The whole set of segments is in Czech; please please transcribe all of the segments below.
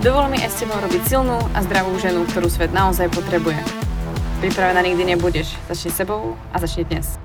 Dovol mi aj s tebou robiť silnú a zdravú ženu, ktorú svet naozaj potrebuje. Pripravená nikdy nebudeš. Začni sebou a začni dnes.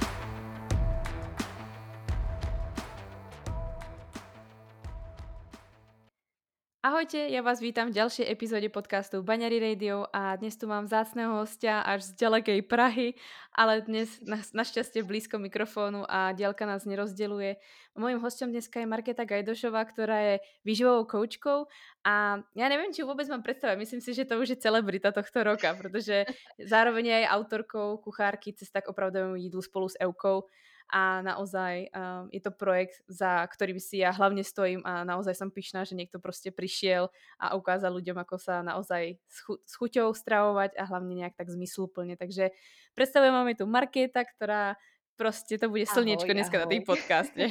Ahojte, ja vás vítam v ďalšej epizóde podcastu Baňary Radio a dnes tu mám vzácného hostia až z ďalekej Prahy, ale dnes na, našťastie blízko mikrofónu a dielka nás nerozdeluje. Mojím hostom dneska je Marketa Gajdošová, ktorá je výživovou koučkou a ja neviem, či vôbec mám predstavať, myslím si, že to už je celebrita tohto roka, pretože zároveň je aj autorkou kuchárky cez tak opravdovému jídlu spolu s Eukou a naozaj um, je to projekt, za ktorým si ja hlavne stojím a naozaj som pyšná, že niekto proste prišiel a ukázal ľuďom, ako sa naozaj s, chu- s chuťou stravovať a hlavne nejak tak zmysluplne. Takže predstavujem máme tu Markéta, ktorá prostě to bude slniečko ahoj, dneska ahoj. na tým podcaste.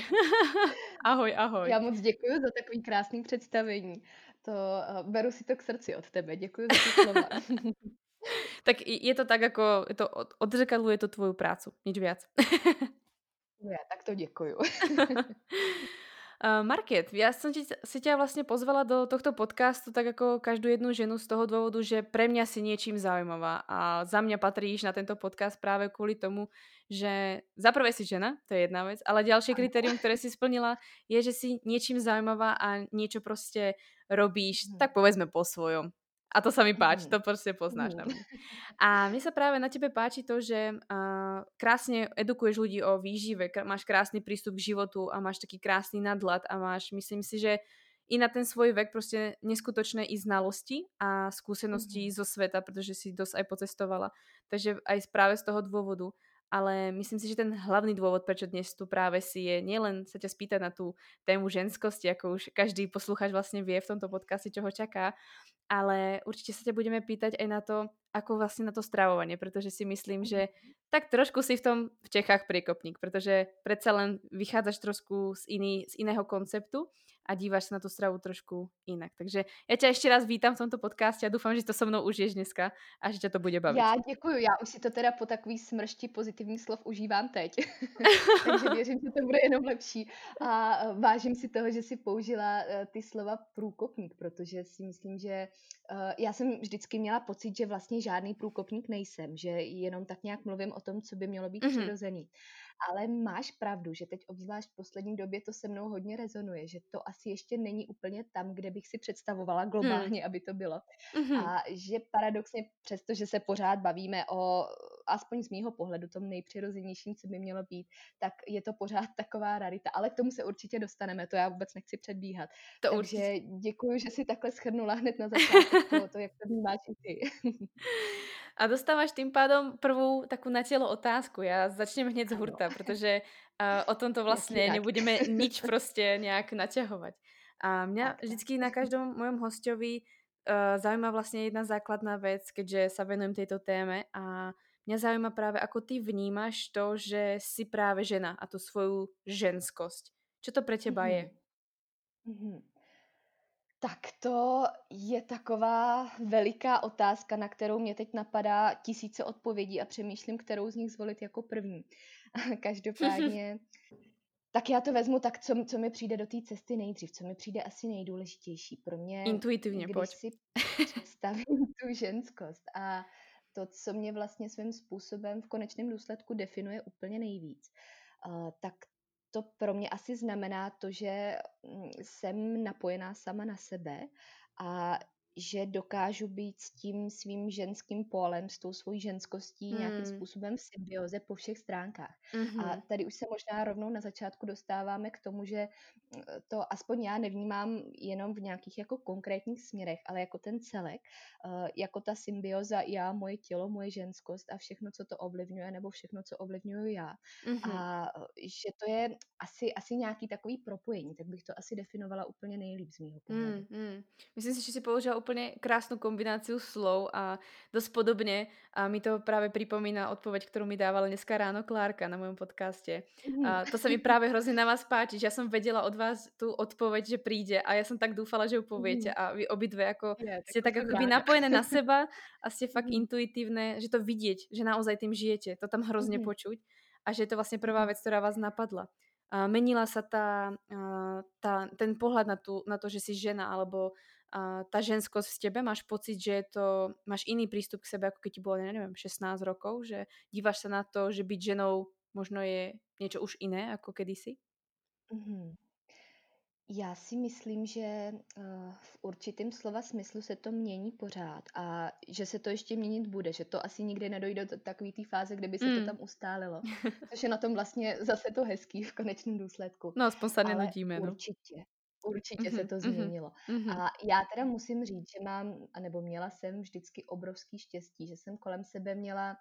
ahoj, ahoj. Já moc děkuji za takový krásný představení. To uh, beru si to k srdci od tebe. Děkuji za ty slova. tak je to tak, jako to odzrkadluje to tvoju prácu, nič viac. Já, tak to děkuju. Uh, Market, ja som ti, si ťa vlastne pozvala do tohto podcastu tak ako každú jednu ženu z toho dôvodu, že pre mňa si niečím zaujímavá a za mňa patríš na tento podcast práve kvôli tomu, že za prvé si žena, to je jedna vec, ale ďalšie kritérium, ktoré si splnila, je, že si niečím zaujímavá a niečo proste robíš, tak povedzme po svojom. A to sa mi páči, to proste poznáš na mňa. A mne sa práve na tebe páči to, že uh, krásne edukuješ ľudí o výžive, máš krásny prístup k životu a máš taký krásny nadhľad a máš, myslím si, že i na ten svoj vek proste neskutočné i znalosti a skúsenosti mm-hmm. zo sveta, pretože si dosť aj pocestovala. Takže aj práve z toho dôvodu ale myslím si, že ten hlavný dôvod, prečo dnes tu práve si je nielen sa ťa spýtať na tú tému ženskosti, ako už každý posluchač vlastne vie v tomto podcaste, čo ho čaká, ale určite sa ťa budeme pýtať aj na to, ako vlastne na to stravovanie, pretože si myslím, že tak trošku si v tom v Čechách priekopník, pretože predsa len vychádzaš trošku z, iný, z iného konceptu a díváš sa na tú stravu trošku inak. Takže já tě ještě raz vítám v tomto podcaste a doufám, že to so mnou užiješ dneska a že tě to bude bavit. Já děkuji, já už si to teda po takový smršti pozitivních slov užívám teď. Takže věřím, že to bude jenom lepší. A e, vážím si toho, že si použila e, ty slova průkopník, protože si myslím, že e, já jsem vždycky měla pocit, že vlastně žádný průkopník nejsem, že jenom tak nějak mluvím o tom, co by mělo být mm-hmm. přirozený. Ale máš pravdu, že teď obzvlášť v poslední době to se mnou hodně rezonuje, že to asi ještě není úplně tam, kde bych si představovala hmm. globálně, hmm. aby to bylo. Mm-hmm. A že paradoxně přesto, že se pořád bavíme o, aspoň z mýho pohledu, tom nejpřirozenějším, co by mělo být, tak je to pořád taková rarita. Ale k tomu se určitě dostaneme, to já vůbec nechci předbíhat. To Takže určitě. děkuji, že si takhle schrnula hned na začátku to, to jak to vnímáš i ty. A dostávaš tým pádom prvú takú na telo otázku. Ja začnem hneď z hurta, protože uh, o tomto vlastne nebudeme nič prostě nejak naťahovať. A mňa vždycky na každom mojom hostovi uh, zaujíma vlastne jedna základná vec, keďže sa venujem tejto téme a mňa zaujíma práve, ako ty vnímaš to, že si práve žena a tu svoju ženskosť. Čo to pre teba je? Mm-hmm. Tak to je taková veliká otázka, na kterou mě teď napadá tisíce odpovědí a přemýšlím, kterou z nich zvolit jako první. Každopádně, tak já to vezmu tak, co, co mi přijde do té cesty nejdřív, co mi přijde asi nejdůležitější pro mě. Intuitivně, když pojď. si představím tu ženskost a to, co mě vlastně svým způsobem v konečném důsledku definuje úplně nejvíc, uh, tak to pro mě asi znamená to, že mm, jsem napojená sama na sebe a že dokážu být s tím svým ženským polem, s tou svojí ženskostí mm. nějakým hmm. způsobem v symbioze po všech stránkách. Mm-hmm. A tady už se možná rovnou na začátku dostáváme k tomu, že mm, to aspoň já nevnímám jenom v nějakých jako konkrétních směrech, ale jako ten celek, uh, jako ta symbioza já, moje tělo, moje ženskost a všechno, co to ovlivňuje, nebo všechno, co ovlivňuju já. Mm-hmm. A že to je asi, asi nějaký takový propojení, tak bych to asi definovala úplně nejlíp z mého pohledu. Mm, mm. Myslím si, že si použila úplně krásnou kombináciu slov a dost podobně a mi to právě připomíná odpověď, kterou mi dávala dneska ráno Klárka na mém podcastě. Mhm. A to se mi právě hrozně na vás páči, že já jsem věděla od vás tu odpověď, že přijde a já jsem tak doufala, že ju poviete Mhm. a vy obidve jako Je, tak ste to tak akoby ráda. napojené na seba a ste fakt Mhm. intuitívne, že to vidieť, že naozaj tým žijete, to tam hrozně počuť a že je to vlastně prvá věc, která vás napadla. Menila sa tá, tá, ten pohľad na, tú, na to, že si žena, alebo a, tá ženskosť v tebe? Máš pocit, že je to, máš iný prístup k sebe, ako keď ti bolo, neviem, 16 rokov? Že díváš sa na to, že byť ženou možno je niečo už iné, ako kedysi? Mhm. Já si myslím, že eh, v určitém slova smyslu se to mění pořád a že se to ještě měnit bude, že to asi nikdy nedojde do takové té fáze, kde by se to Mm. tam ustálilo. Což je na tom vlastně zase to hezký v konečném důsledku. No, aspoň Ale nenudíme, no. Určitě, určitě se to změnilo. mhm. A já teda musím říct, že mám, anebo měla jsem vždycky obrovský štěstí, že jsem kolem sebe měla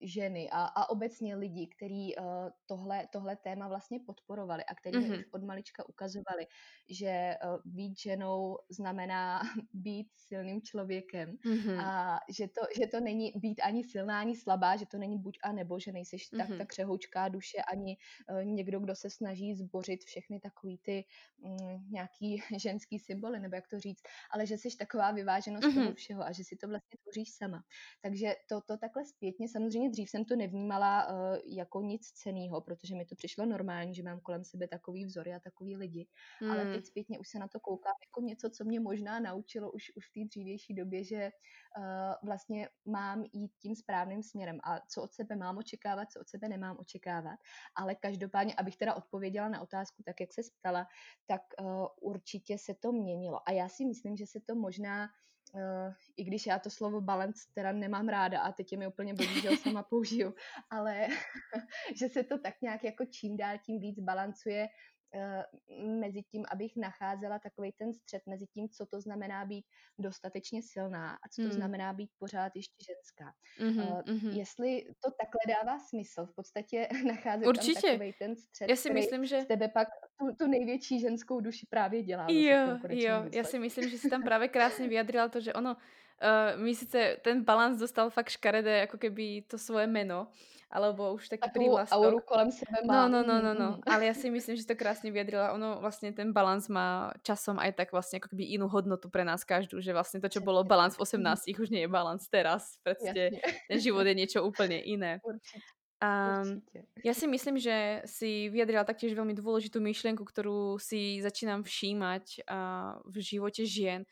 ženy a, a obecně lidi, kteří uh, tohle, tohle téma vlastně podporovali a kteří mi Mhm. už od malička ukazovali, že uh, být ženou znamená být silným člověkem Mhm. a že to, že to není být ani silná, ani slabá, že to není buď a nebo, že nejseš tak Mhm. ta křehoučká duše, ani uh, někdo, kdo se snaží zbořit všechny takový ty mm, nějaký ženský symboly, nebo jak to říct, ale že jsi taková vyváženost toho Mhm. všeho a že si to vlastně tvoříš sama. Takže to, to takhle zpětně, samozřejmě dřív jsem to nevnímala uh, jako nic cenýho, protože mi to přišlo normální, že mám kolem sebe takový vzory a takový lidi, ale Mm. teď zpětně už se na to koukám jako něco, co mě možná naučilo už, už v té dřívější době, že uh, vlastně mám jít tím správným směrem a co od sebe mám očekávat, co od sebe nemám očekávat. Ale každopádně, abych teda odpověděla na otázku tak, jak se ptala, tak uh, určitě se to měnilo. A já si myslím, že se to možná Uh, i když já to slovo balance teda nemám ráda a teď je mi úplně blbý, že ho sama použiju, ale že se to tak nějak jako čím dál tím víc balancuje uh, mezi tím, abych nacházela takový ten střed mezi tím, co to znamená být dostatečně silná a co to Mm. znamená být pořád ještě ženská. Mhm, Uh, mhm. jestli to takhle dává smysl, v podstatě nacházet Určitě. tam takový ten střed, Já si který myslím, že z tebe pak tu, tu největší ženskou duši právě dělá Jo, jo, já důsledku. si myslím, že si tam právě krásně vyjadrila to, že ono, uh, my sice ten balans dostal fakt škaredé, jako keby to svoje meno, alebo už taký Takovou auru kolem sebe No, má. no, no, no, no, mhm. ale já si myslím, že to krásně vyjadrila. Ono vlastně ten balans má časom aj tak vlastně jako keby jinou hodnotu pre nás každou, že vlastně to, čo bolo Přesně balans v tak. Mhm. 18, už nie je balans teraz. Prostě ten život je niečo úplně iné. Určitě, A určitě. ja si myslím, že si vyjadrila taktiež veľmi dôležitú myšlienku, ktorú si začínam všímať a v živote žien,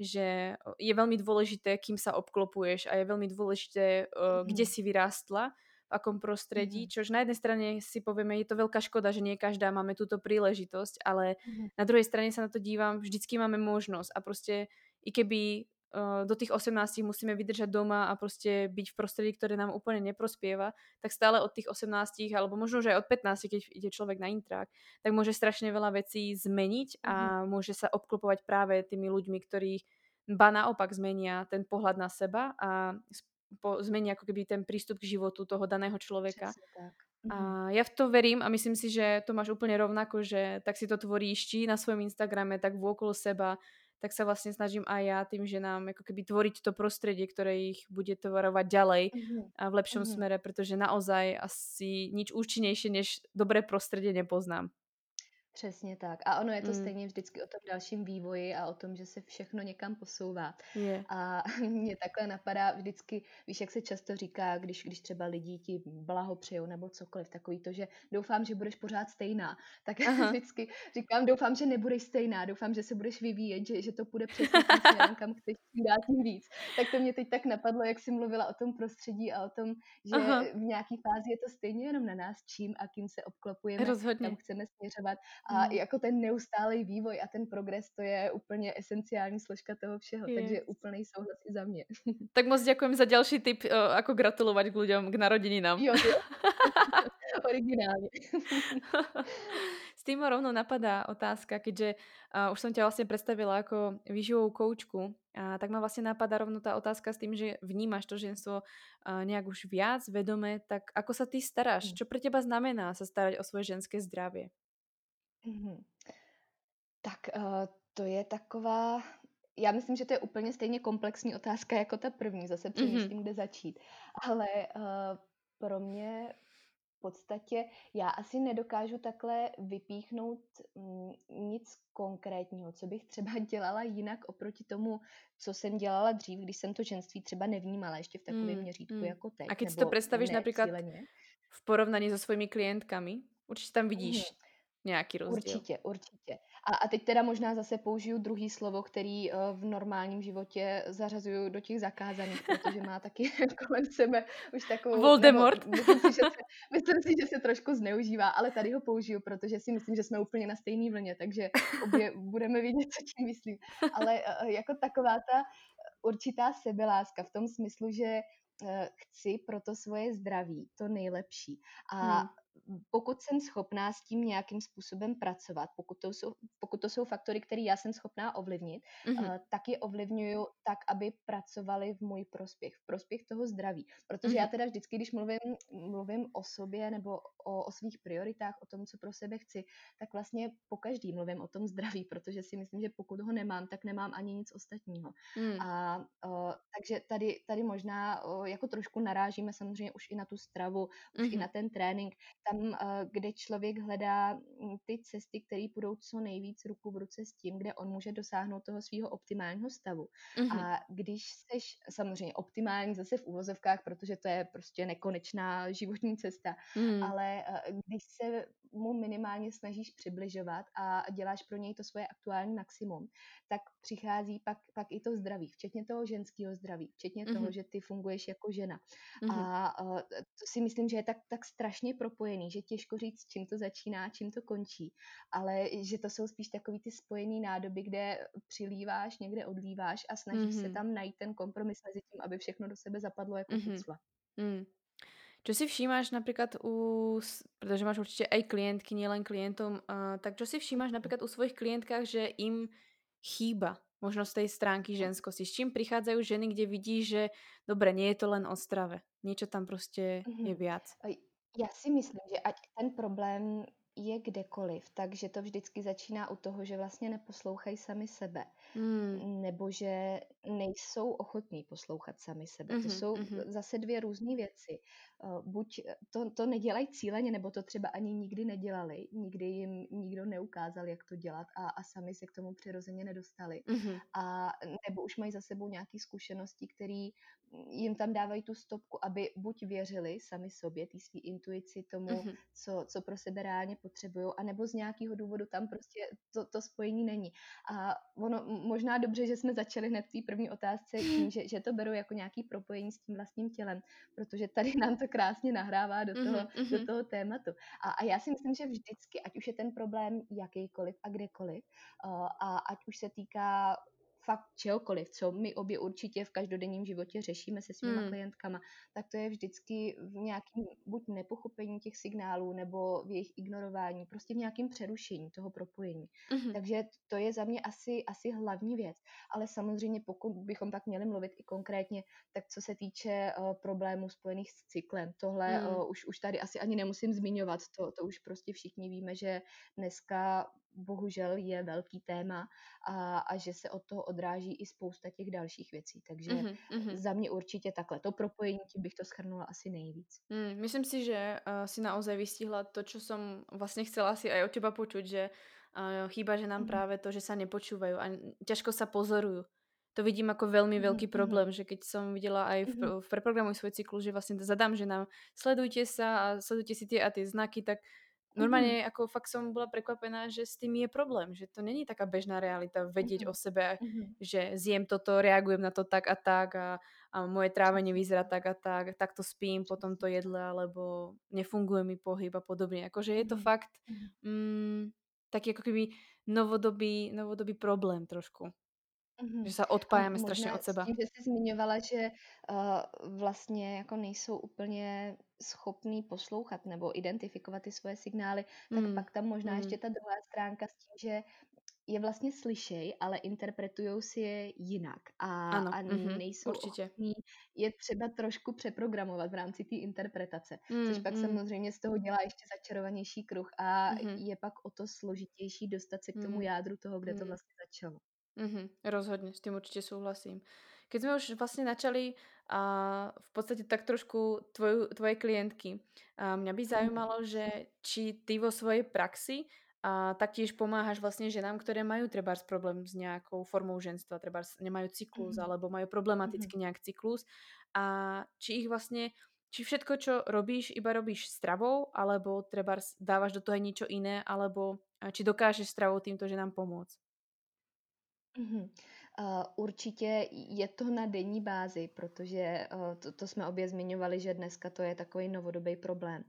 že je veľmi dôležité, kým sa obklopuješ a je veľmi dôležité, uh, kde Mhm, si vyrástla, v akom prostredí, mhm, čož na jednej strane si povieme, je to veľká škoda, že nie každá máme túto príležitosť, ale mhm, na druhej strane sa na to dívam, vždycky máme možnosť a prostě i keby do tých 18 musíme vydržať doma a prostě byť v prostredí, ktoré nám úplne neprospieva, tak stále od tých 18 alebo možno už aj od 15, keď ide človek na intrák, tak môže strašne veľa vecí zmeniť mhm, a môže sa obklopovať práve tými ľuďmi, ktorí ba naopak zmenia ten pohľad na seba a po, zmení ako keby ten prístup k životu toho daného človeka. Tak. Mhm, A ja v to verím a myslím si, že to máš úplne rovnako, že tak si to tvoríš či na svojom Instagrame, tak vôkolo seba, tak sa vlastne snažím aj ja tým ženám ako keby tvoriť to prostredie, ktoré ich bude tvorovať ďalej mhm, a v lepšom mhm. smere, pretože naozaj asi nič účinnejšie než dobré prostredie nepoznám. Přesně tak. A ono je to Mm. stejně vždycky o tom dalším vývoji a o tom, že se všechno někam posouvá. Je. A mě takhle napadá vždycky, víš, jak se často říká, když, když třeba lidi ti blahopřejou nebo cokoliv, takový to, že doufám, že budeš pořád stejná. Tak já Aha. vždycky říkám, doufám, že nebudeš stejná, doufám, že se budeš vyvíjet, že, že to bude přesně tím směrem, kam chceš tím dát tím víc. Tak to mě teď tak napadlo, jak jsi mluvila o tom prostředí a o tom, že Aha. v nějaký fázi je to stejně jenom na nás, čím a kým se obklopujeme, Rozhodně. kam chceme směřovat. A Mm. jako ten neustálý vývoj a ten progres, to je úplně esenciální složka toho všeho, Je. takže úplný souhlas i za mě. Tak moc ďakujem za ďalší tip, uh, ako gratulovať k ľuďom k narodeninám. Jo, jo. Originálně. S tým ma rovno napadá otázka, keďže uh, už som ťa vlastne predstavila ako výživovú koučku, a tak ma vlastne napadá rovno tá otázka s tým, že vnímaš to ženstvo uh, nejak už viac vedome, tak ako sa ty staráš? Hm. Čo pre teba znamená sa starať o svoje ženské zdravie? Mhm. Tak uh, to je taková já myslím, že to je úplně stejně komplexní otázka jako ta první. Zase Mhm. přemýšlím, kde začít. Ale uh, pro mě v podstatě já asi nedokážu takhle vypíchnout mm, nic konkrétního, co bych třeba dělala jinak oproti tomu, co jsem dělala dřív, když jsem to ženství třeba nevnímala ještě v takovém Mm, měřítku mm. jako teď. A keď si to napríklad cíleně. v porovnaní so svojimi klientkami, určite tam Mhm. vidíš nejaký rozdiel. Určitě, určitě. A, a teď teda možná zase použiju druhý slovo, který uh, v normálním životě zařazuju do těch zakázaných, protože má taky kolem sebe už takovou... Voldemort. Nebo, myslím, si, že se, myslím si, že se trošku zneužívá, ale tady ho použiju, protože si myslím, že jsme úplně na stejné vlně, takže obě budeme vědět, co tím myslím. Ale uh, jako taková ta určitá sebeláska v tom smyslu, že chci pro to svoje zdraví to nejlepší. A Hmm pokud jsem schopná s tím nějakým způsobem pracovat, pokud to jsou, pokud to jsou faktory, které já jsem schopná ovlivnit, mm-hmm. tak je ovlivňuju tak, aby pracovali v můj prospěch, v prospěch toho zdraví. Protože mm-hmm. já teda vždycky, když mluvím, mluvím o sobě nebo o, o svých prioritách, o tom, co pro sebe chci, tak vlastně po každý mluvím o tom zdraví, protože si myslím, že pokud ho nemám, tak nemám ani nic ostatního. Mm. A uh, takže tady, tady možná uh, jako trošku narážíme samozřejmě už i na tu stravu, už mm-hmm. i na ten trénink, tam, eh, kde člověk hledá mm, ty cesty, které budou co nejvíc ruku v ruce s tím, kde on může dosáhnout toho svého optimálního stavu. Mm-hmm. A když seš samozřejmě optimální zase v úvozovkách, protože to je prostě nekonečná životní cesta, mm. ale eh, když se mu minimálně snažíš přibližovat a děláš pro něj to svoje aktuální maximum, tak přichází pak, pak i to zdraví, včetně toho ženského zdraví, včetně mm-hmm. toho, že ty funguješ jako žena. Mm-hmm. A uh, to si myslím, že je tak, tak strašně propojený, že těžko říct, čím to začíná, čím to končí, ale že to jsou spíš takový ty spojený nádoby, kde přilíváš, někde odlíváš a snažíš mm-hmm. se tam najít ten kompromis mezi tím, aby všechno do sebe zapadlo jako mm-hmm. pucla. Mm. Čo si všímáš napríklad u, pretože máš určite aj klientky, nielen klientom, uh, tak čo si všímáš napríklad u svojich klientkách, že im chýba možno z tej stránky ženskosti? S čím prichádzajú ženy, kde vidíš, že dobre, nie je to len o strave, niečo tam prostě mm-hmm. je viac? Já si myslím, že ať ten problém je kdekoliv, takže to vždycky začíná u toho, že vlastně neposlouchají sami sebe. Mm. Nebo že nejsou ochotní poslouchat sami sebe. Mm-hmm, to jsou mm-hmm. zase dvě různé věci. Uh, buď to, to nedělají cíleně, nebo to třeba ani nikdy nedělali. Nikdy jim nikdo neukázal, jak to dělat a, a sami se k tomu přirozeně nedostali. Mm-hmm. A nebo už mají za sebou nějaké zkušenosti, které jim tam dávají tu stopku, aby buď věřili sami sobě, té svý intuici, tomu, mm-hmm. co, co pro sebe reálně potřebují, anebo z nějakého důvodu tam prostě to, to spojení není. A ono možná dobře, že jsme začali hned v té první otázce tím, že, že to beru jako nějaký propojení s tím vlastním tělem, protože tady nám to krásně nahrává do toho, mm-hmm. do toho tématu. A, a já si myslím, že vždycky, ať už je ten problém jakýkoliv a kdekoliv, a ať už se týká fakt čehokoliv, co my obě určitě v každodenním životě řešíme se svýma hmm. klientkama, tak to je vždycky v nějakém buď nepochopení těch signálů, nebo v jejich ignorování, prostě v nějakém přerušení toho propojení. Hmm. Takže to je za mě asi, asi hlavní věc. Ale samozřejmě, pokud bychom pak měli mluvit i konkrétně, tak co se týče uh, problémů spojených s cyklem, tohle hmm. uh, už, už tady asi ani nemusím zmiňovat, to, to už prostě všichni víme, že dneska bohužel je velký téma a, a že se od toho odráží i spousta těch dalších věcí. Takže mm-hmm. za mě určitě takhle. To propojení, tím bych to schrnula asi nejvíc. Mm, myslím si, že uh, si naozaj vystihla to, čo som vlastně chcela si aj od teba počuť, že uh, chýba, že nám mm-hmm. práve to, že sa nepočúvajú a ťažko sa pozorujú. To vidím ako veľmi veľký mm-hmm. problém, že keď som videla aj v, mm-hmm. v preprogramuj svoj cyklus, že vlastne zadám, že nám sledujte sa a sledujte si tie a tie znaky, tak normálne mm-hmm. ako fakt som bola prekvapená, že s tým je problém, že to není taká bežná realita vedieť mm-hmm. o sebe, mm-hmm. že zjem toto, reagujem na to tak a tak a, a moje trávenie vyzerá tak a tak, takto spím po tomto jedle, alebo nefunguje mi pohyb a podobne. Akože je to mm-hmm. fakt mm, taký ako keby novodobý, novodobý problém trošku. Mm-hmm. Že se odpájáme strašně od seba. Tím, že jsi zmiňovala, že uh, vlastně jako nejsou úplně schopný poslouchat nebo identifikovat ty svoje signály, tak mm. pak tam možná mm. ještě ta druhá stránka s tím, že je vlastně slyšej, ale interpretují si je jinak a, ano, a mm-hmm, nejsou určitě. ochotní je třeba trošku přeprogramovat v rámci té interpretace, mm, což pak mm. samozřejmě z toho dělá ještě začarovanější kruh a mm-hmm. je pak o to složitější dostat se k tomu mm. jádru toho, kde mm. to vlastně začalo. Mhm, rozhodne, s tým určite súhlasím. Keď sme už vlastne načali a v podstate tak trošku tvoju tvoje klientky, a mňa by Mhm. zaujímalo, že či ty vo svojej praxi a taktiež pomáhaš vlastne ženám, ktoré majú trebárs problém s nejakou formou ženstva, trebárs nemajú cyklus Mhm. alebo majú Mhm. problematicky nejak cyklus a či ich vlastne či všetko, čo robíš, iba robíš stravou, alebo trebárs dávaš do toho aj niečo iné, alebo či dokážeš stravou týmto ženám pomôcť? Uh, určitě je to na denní bázi, protože uh, to, to jsme obě zmiňovali, že dneska to je takový novodobý problém.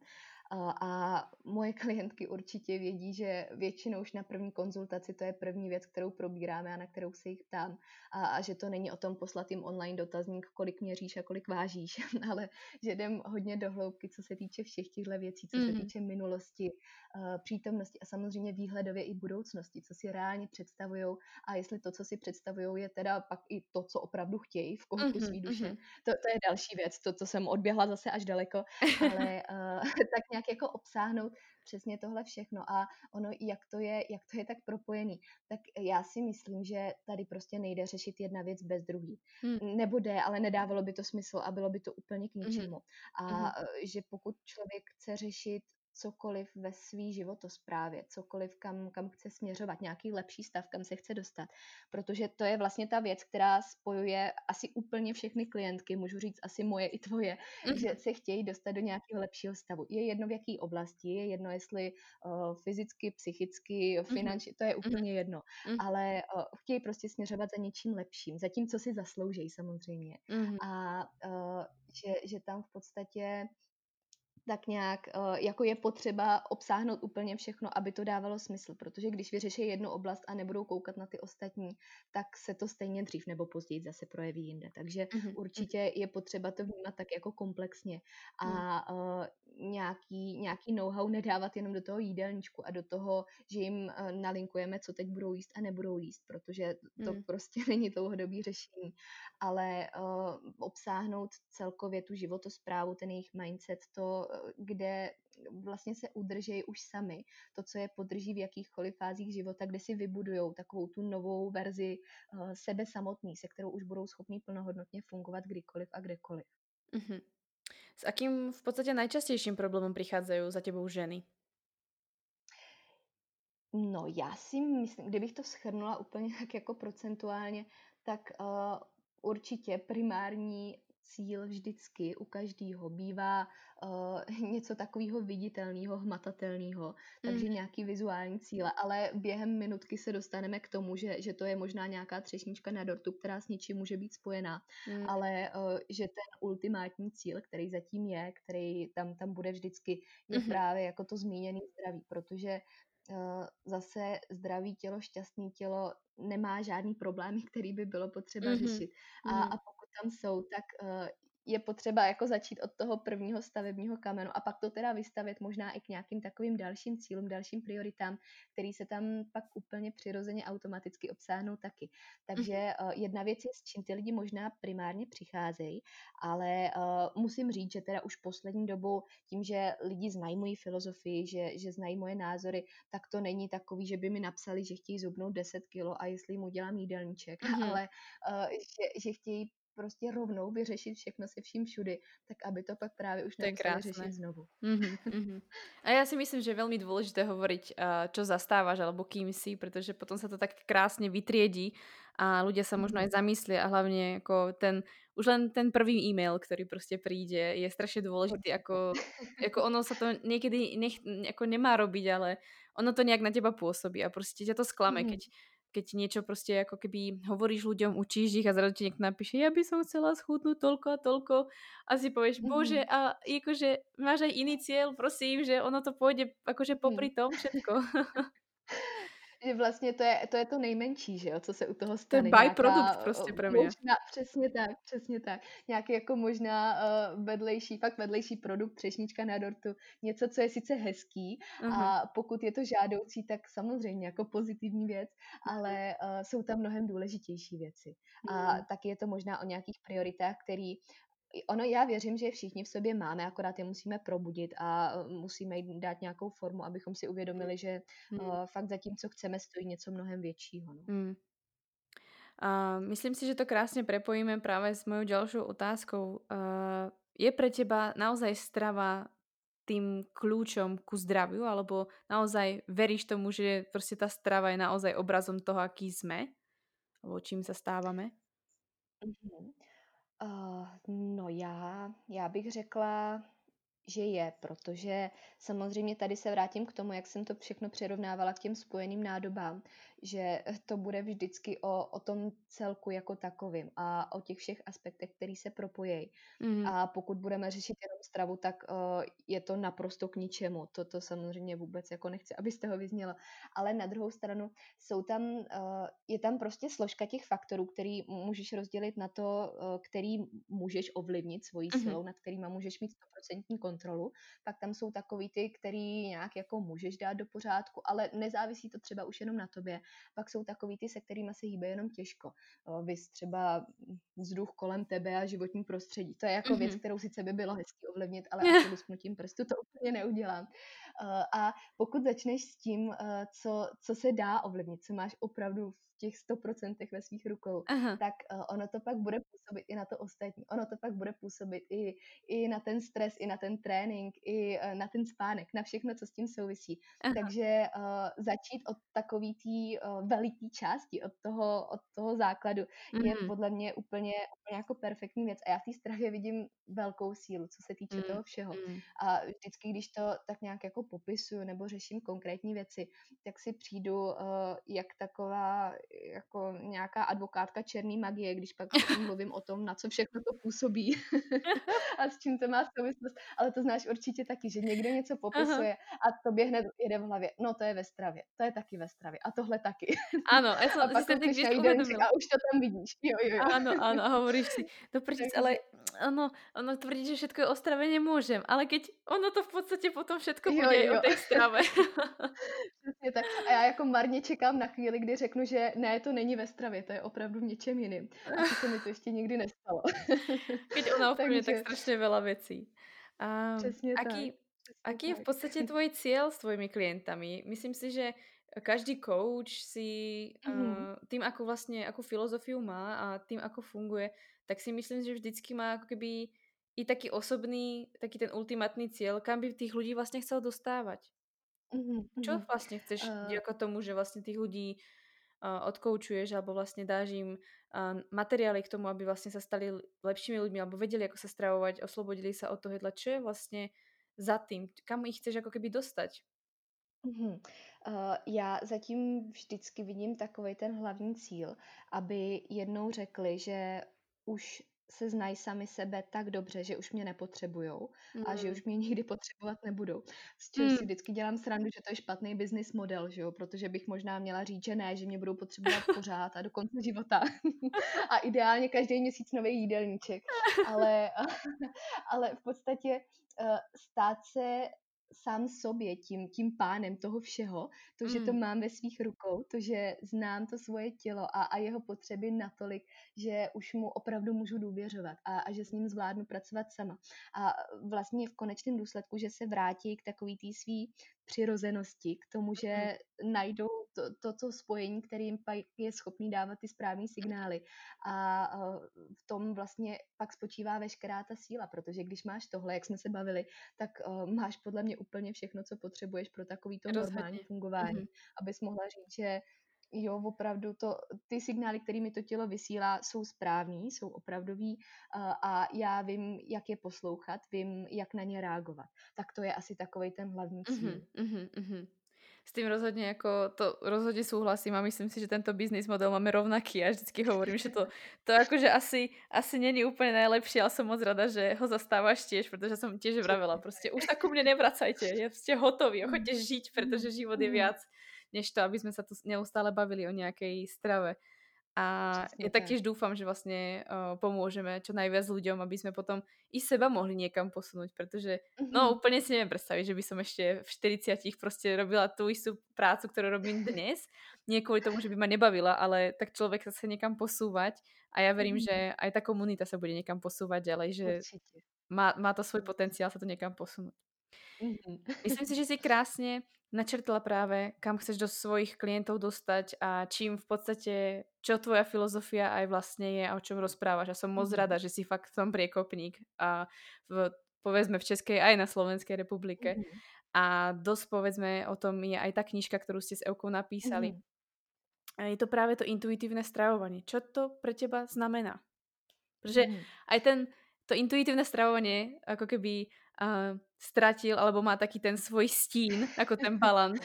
A moje klientky určitě vědí, že většinou už na první konzultaci to je první věc, kterou probíráme a na kterou se jich ptám. A, a že to není o tom poslat jim online dotazník, kolik měříš a kolik vážíš, ale že jdem hodně do hloubky, co se týče všech těchto věcí, co se Mhm. týče minulosti, uh, přítomnosti a samozřejmě výhledově i budoucnosti, co si reálně představují a jestli to, co si představují, je teda pak i to, co opravdu chtějí v koutku Mhm, své duše. mhm. To, to je další věc, to, co jsem odběhla zase až daleko, ale uh, tak nějak jako obsáhnout přesně tohle všechno a ono, jak to je, jak to je tak propojený, tak já si myslím, že tady prostě nejde řešit jedna věc bez druhý. Hm, Nebo jde, ale nedávalo by to smysl a bylo by to úplně k mhm, ničemu. A mhm, eh, že pokud člověk chce řešit cokoliv ve svý životosprávě, cokoliv, kam, kam chce směřovat, nějaký lepší stav, kam se chce dostat. Protože to je vlastně ta věc, která spojuje asi úplně všechny klientky, můžu říct asi moje i tvoje, mhm, že se chtějí dostat do nějakého lepšího stavu. Je jedno v jaký oblasti, je jedno jestli uh, fyzicky, psychicky, mhm, finančně, to je mhm, úplně jedno. mhm, Ale uh, chtějí prostě směřovat za něčím lepším, za tím, co si zaslouží samozřejmě. mhm, A uh, že, že tam v podstatě tak nějak uh, jako je potřeba obsáhnout úplně všechno, aby to dávalo smysl, protože když vyřeší jednu oblast a nebudou koukat na ty ostatní, tak se to stejně dřív nebo později zase projeví jinde. Takže mhm, mhm, určitě je potřeba to vnímat tak jako komplexně. A uh, nějaký, nějaký know-how nedávat jenom do toho jídelníčku a do toho, že jim uh, nalinkujeme, co teď budou jíst a nebudou jíst, protože to mhm, prostě není dlouhodobý řešení, ale uh, obsáhnout celkově tu životosprávu, ten jejich mindset, to, kde vlastně se udržejí už sami, to, co je podrží v jakýchkoliv fázích života, kde si vybudují takovou tu novou verzi uh, sebe samotný, se kterou už budou schopní plnohodnotně fungovat kdykoliv a kdekoliv. mhm. S akým v podstate najčastejším problémom prichádzajú za tebou ženy? No, já si myslím, kdybych to schrnula úplně tak jako procentuálně, tak uh, určitě primární cíl vždycky u každého bývá uh, něco takového viditelného, hmatatelného, takže Mhm, nějaký vizuální cíle, ale během minutky se dostaneme k tomu, že, že to je možná nějaká třešnička na dortu, která s něčím může být spojená, mm, ale uh, že ten ultimátní cíl, který zatím je, který tam, tam bude vždycky, je mhm, právě jako to zmíněné zdraví, protože Eh, zase zdravý tělo, šťastný tělo nemá žádný problémy, který by bylo potřeba mhm, řešit. A, a pokud tam jsou, tak uh, je potřeba jako začít od toho prvního stavebního kamenu a pak to teda vystavit možná i k nějakým takovým dalším cílům, dalším prioritám, který se tam pak úplně přirozeně automaticky obsáhnou taky. Takže uh, jedna věc je, s čím ty lidi možná primárně přicházejí, ale uh, musím říct, že teda už poslední dobou tím, že lidi znají moji filozofii, že, že znají moje názory, tak to není takový, že by mi napsali, že chtějí zubnout 10 kilo a jestli jim udělám jídelníček, mhm. ale že, že chtějí prostě rovnou vyřešit všechno se vším všudy, tak aby to pak právě už nemuseli řešit znovu. Mhm, mhm. A ja si myslím, že je veľmi dôležité hovoriť, a, čo zastávaš alebo kým si, pretože potom sa to tak krásne vytriedí a ľudia sa možno Mhm. aj zamyslia a hlavne ako ten, už len ten prvý e-mail, ktorý proste príde, je strašne dôležitý, Určitě. ako, ako ono sa to niekedy nech, ako nemá robiť, ale ono to nejak na teba pôsobí a proste ťa to sklame, Mhm. keď keď niečo proste ako keby hovoríš ľuďom, učíš ich a zrazu ti niekto napíše, ja by som chcela schudnúť toľko a toľko a si povieš, bože, Mhm. a akože máš aj iný cieľ, prosím, že ono to pôjde akože Mhm. popri tom všetko. Že vlastně to je, to je to nejmenší, že jo, co se u toho To je stane. by-produkt Nějaká proste uh, pre mňa. možná, přesně tak, přesně tak. Nějaký jako možná uh, vedlejší, fakt vedlejší produkt, třešnička na dortu, něco, co je sice hezký Mhm, a pokud je to žádoucí, tak samozřejmě jako pozitivní věc, ale uh, jsou tam mnohem důležitější věci. A mhm, taky je to možná o nějakých prioritách, který Ono já věřím, že všichni v sobě máme, akorát je musíme probudit a eh, musíme jim dát nějakou formu, abychom si uvědomili, že mhm, uh, fakt za tím, co chceme, stojí něco mnohem většího. No. mhm. A myslím si, že to krásne prepojíme práve s mojou ďalšou otázkou. Uh, je pre teba naozaj strava tým kľúčom ku zdraviu, alebo naozaj veríš tomu, že prostě ta strava je naozaj obrazom toho, aký sme, alebo čím sa stávame? Mhm. Uh, no já, já bych řekla, že je, protože samozřejmě tady se vrátím k tomu, jak jsem to všechno přirovnávala k těm spojeným nádobám, že to bude vždycky o, o tom celku jako takovým a o těch všech aspektech, který se propojí. Mm. A pokud budeme řešit jenom stravu, tak uh, je to naprosto k ničemu. Toto samozřejmě vůbec jako nechci, abyste ho vyzněla. Ale na druhou stranu jsou tam, uh, je tam prostě složka těch faktorů, který můžeš rozdělit na to, uh, který můžeš ovlivnit svojí mm-hmm. silou, nad kterýma můžeš mít 100% kontrolu. Pak tam jsou takový ty, který nějak jako můžeš dát do pořádku, ale nezávisí to třeba už jenom na tobě. Pak jsou takový ty, se kterými se hýbe jenom těžko. Vys třeba vzduch kolem tebe a životní prostředí. To je jako mm-hmm. věc, kterou sice by bylo hezky ovlivnit, ale asi lusknutím prstu to úplně neudělám. A pokud začneš s tím, co, co se dá ovlivnit, co máš opravdu v těch 100% ve svých rukou, Aha. tak ono to pak bude působit i na to ostatní. Ono to pak bude působit i, i na ten stres, i na ten trénink, i uh, na ten spánek, na všechno, co s tím souvisí. Aha. Takže uh, začít od takový té uh, veliký části, od toho, od toho základu, mm. je podle mě úplně, úplně jako perfektní věc. A já v té strahě vidím velkou sílu, co se týče mm. toho všeho. Mm. A vždycky, když to tak nějak jako popisuju nebo řeším konkrétní věci, tak si přijdu uh, jak taková jako nějaká advokátka černý magie, když pak mluvím o tom, na co všechno to působí a s čím to má souvislost. Ale to znáš určitě taky, že někdo něco popisuje Aha. a to hned jede v hlavě. No to je ve stravě, to je taky ve stravě a tohle taky. Ano, a, jsem, a pak si když a už to tam vidíš. Jo, jo, jo. Ano, ano, a hovoríš si, to prčic, ale ono, ono tvrdí, že všetko je o strave nemôžem, ale keď ono to v podstate potom všetko jo, bude jo. o tej strave. Přesně tak. A já jako marně čekám na chvíli, kdy řeknu, že ne, to není ve stravě, to je opravdu v něčem jiným. A se mi to ještě nikdy nestalo. Keď ona ovplyvňuje tak strašně veľa věcí. Um, Přesně aký, tak. Aký je v podstate tvoj cieľ s tvojimi klientami? Myslím si, že každý coach si mm-hmm. uh, tým, ako vlastne, akú filozofiu má a tým, ako funguje, tak si myslím, že vždycky má ako keby i taký osobný, taký ten ultimátny cieľ, kam by tých ľudí vlastne chcel dostávať. Mm-hmm. Čo vlastne chceš uh... ako tomu, že vlastne tých ľudí uh, odkoučuješ alebo vlastne dáš im materiály k tomu, aby vlastne sa stali lepšími ľuďmi alebo vedeli, ako sa stravovať, oslobodili sa od toho jedla. Čo je vlastne za tým? Kam ich chceš ako keby dostať? Uh, já zatím vždycky vidím takový ten hlavní cíl, aby jednou řekli, že už se znají sami sebe tak dobře, že už mě nepotřebujou mm. a že už mm. mě nikdy potřebovat nebudou. S čím mm. si vždycky dělám srandu, že to je špatný business model, že jo? protože bych možná měla říct, že ne, že mě budou potřebovat pořád a do konce života. a ideálně každý měsíc nový jídelníček. Ale, ale v podstatě uh, stát se sám sobě, tím, tím pánem toho všeho, to, že to mm. mám ve svých rukou, to, že znám to svoje tělo a, a jeho potřeby natolik, že už mu opravdu můžu důvěřovat a, a že s ním zvládnu pracovat sama. A vlastně v konečném důsledku, že se vrátí k takový té svý přirozenosti, k tomu, že mm. najdou to, to, to spojení, kterým pak je schopný dávat ty správné signály. A v tom vlastně pak spočívá veškerá ta síla, protože když máš tohle, jak jsme se bavili, tak uh, máš podle mě úplně všechno, co potřebuješ pro takový to normální fungování, mm-hmm. abys mohla říct, že jo, opravdu to, ty signály, kterými to tělo vysílá, jsou správný, jsou opravdový uh, a já vím, jak je poslouchat, vím, jak na ně reagovat. Tak to je asi takový ten hlavní cíl. Mm-hmm, mm-hmm s tým rozhodne ako, to rozhodne súhlasím a myslím si, že tento biznis model máme rovnaký a vždycky hovorím, že to, to akože asi, asi není úplne najlepšie, ale som moc rada, že ho zastávaš tiež, pretože som tiež vravela, prostě už tak ku mne nevracajte, ste hotoví, choďte žiť, pretože život je viac než to, aby sme sa tu neustále bavili o nejakej strave. A Přesně ja taktiež dúfam, že vlastne uh, pomôžeme čo najviac ľuďom, aby sme potom i seba mohli niekam posunúť, pretože mm-hmm. no úplne si neviem predstaviť, že by som ešte v 40 proste robila tú istú prácu, ktorú robím dnes. Nie kvôli tomu, že by ma nebavila, ale tak človek sa chce niekam posúvať a ja verím, mm-hmm. že aj tá komunita sa bude niekam posúvať ďalej, že má, má to svoj potenciál sa to niekam posunúť. Mhm. Myslím si, že si krásně načrtla práve, kam chceš do svojich klientov dostať a čím v podstate, čo tvoja filozofia aj vlastne je a o čom rozprávaš. A som moc Mhm. rada, že si fakt v tom priekopník a v, povedzme v Českej aj na Slovenskej republike. Mhm. A dosť povedzme o tom je aj tá knižka, ktorú ste s Eukou napísali. Mhm. A je to práve to intuitívne stravovanie. Čo to pre teba znamená? Protože Mhm. aj ten, to intuitívne stravovanie ako keby uh, stratil, alebo má taký ten svoj stín, ako ten balan,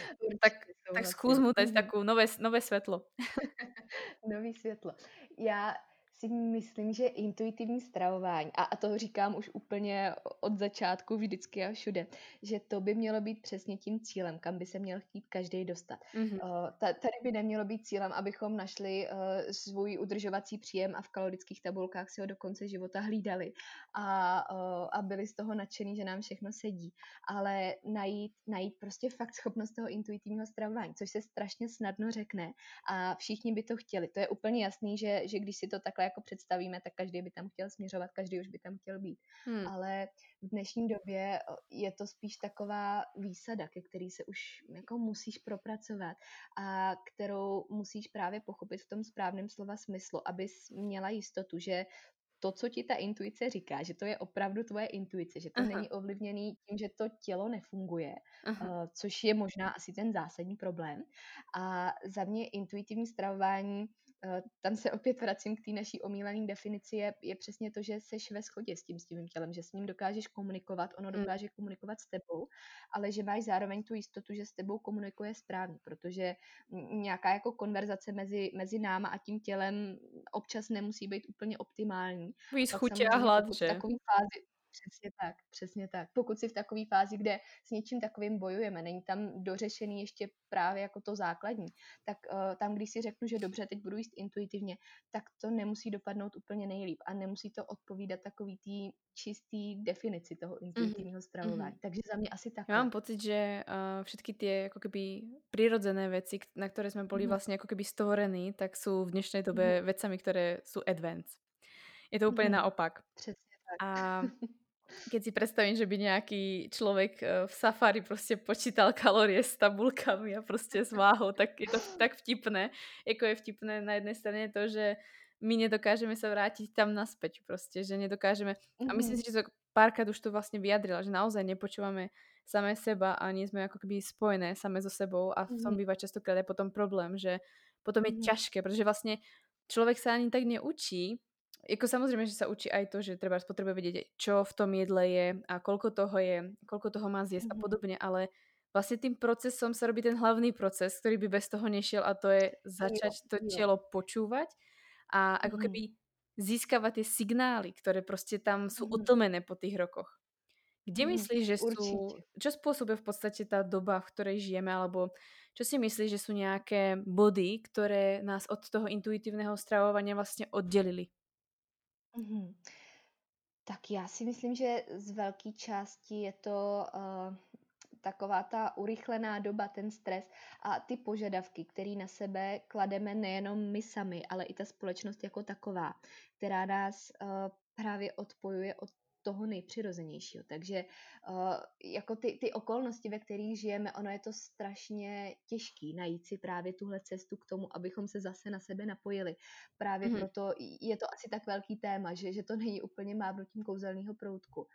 tak, tak skús mu Mhm. takú nové, nové svetlo. Nový světlo. Já si myslím, že intuitivní stravování, a, a to říkám už úplně od začátku vždycky a všude, že to by mělo být přesně tím cílem, kam by se měl chtít každý dostat. Uh, ta, tady by nemělo být cílem, abychom našli uh, svůj udržovací příjem a v kalorických tabulkách si ho do konce života hlídali a, uh, a byli z toho nadšený, že nám všechno sedí. Ale najít, najít prostě fakt schopnost toho intuitivního stravování, což se strašně snadno řekne a všichni by to chtěli. To je úplně jasný, že, že když si to takhle jako představíme, tak každý by tam chtěl směřovat, každý už by tam chtěl být. Hmm. Ale v dnešní době je to spíš taková výsada, ke který se už jako musíš propracovat a kterou musíš právě pochopit v tom správném slova smyslu, abys měla jistotu, že to, co ti ta intuice říká, že to je opravdu tvoje intuice, že to Aha. není ovlivněný tím, že to tělo nefunguje, Aha. uh, což je možná asi ten zásadní problém. A za mě intuitivní stravování tam se opět vracím k té naší omílané definici, je, je přesně to, že seš ve shodě s tím s tím tělem, že s ním dokážeš komunikovat, ono Mm. dokáže komunikovat s tebou, ale že máš zároveň tu jistotu, že s tebou komunikuje správně, protože nějaká jako konverzace mezi, mezi náma a tím tělem občas nemusí být úplně optimální. Pak chutě a hlad, že? takové fázi, přesně tak, přesně tak. Pokud si v takové fázi, kde s něčím takovým bojujeme, není tam dořešený ještě právě jako to základní, tak uh, tam, když si řeknu, že dobře, teď budu jíst intuitivně, tak to nemusí dopadnout úplně nejlíp a nemusí to odpovídat takový tý čistý definici toho intuitivního stravování. Takže za mě asi takhle. Ja mám pocit, že uh, všetky tie ako keby prirodzené veci, k- na ktoré sme boli Mhm. vlastne ako keby stvorení, tak sú v dnešnej Mhm. dobe vecami, ktoré sú advanced. Je to úplne Mhm. naopak. Přesně tak. A keď si predstavím, že by nejaký človek eh, v safari prostě počítal kalorie s tabulkami a prostě s váhou, tak je to tak vtipné. Jako je vtipné na jednej strane to, že my nedokážeme sa vrátiť tam naspäť prostě, že nedokážeme. A myslím Mhm. si, že to párkrát už to vlastne vyjadrila, že naozaj nepočúvame samé seba a nie sme ako keby spojené same so sebou a v tom Mhm. býva častokrát aj potom problém, že potom je Mhm. ťažké, protože vlastne človek sa ani tak neučí, jako samozrejme, že sa učí aj to, že treba potrebuje vedieť, čo v tom jedle je a koľko toho je, koľko toho má zjesť a Mhm. podobne, ale vlastne tým procesom sa robí ten hlavný proces, ktorý by bez toho nešiel a to je začať to jo. telo počúvať a ako Mhm. keby získavať tie signály, ktoré prostě tam sú Mhm. utlmené po tých rokoch. Kde Mhm. myslíš, že sú, Určitě. čo spôsobuje v podstate tá doba, v ktorej žijeme, alebo čo si myslíš, že sú nejaké body, ktoré nás od toho intuitívneho stravovania vlastne oddelili? Mhm. Tak já si myslím, že z velké části je to uh, taková ta urychlená doba, ten stres a ty požadavky, které na sebe klademe nejenom my sami, ale i ta společnost jako taková, která nás uh, právě odpojuje od toho nejpřirozenějšího. Takže uh, jako ty, ty okolnosti, ve kterých žijeme, ono je to strašně těžký najít si právě tuhle cestu k tomu, abychom se zase na sebe napojili. Právě mm-hmm. proto je to asi tak velký téma, že, že to není úplně mávnutím kouzelného proutku.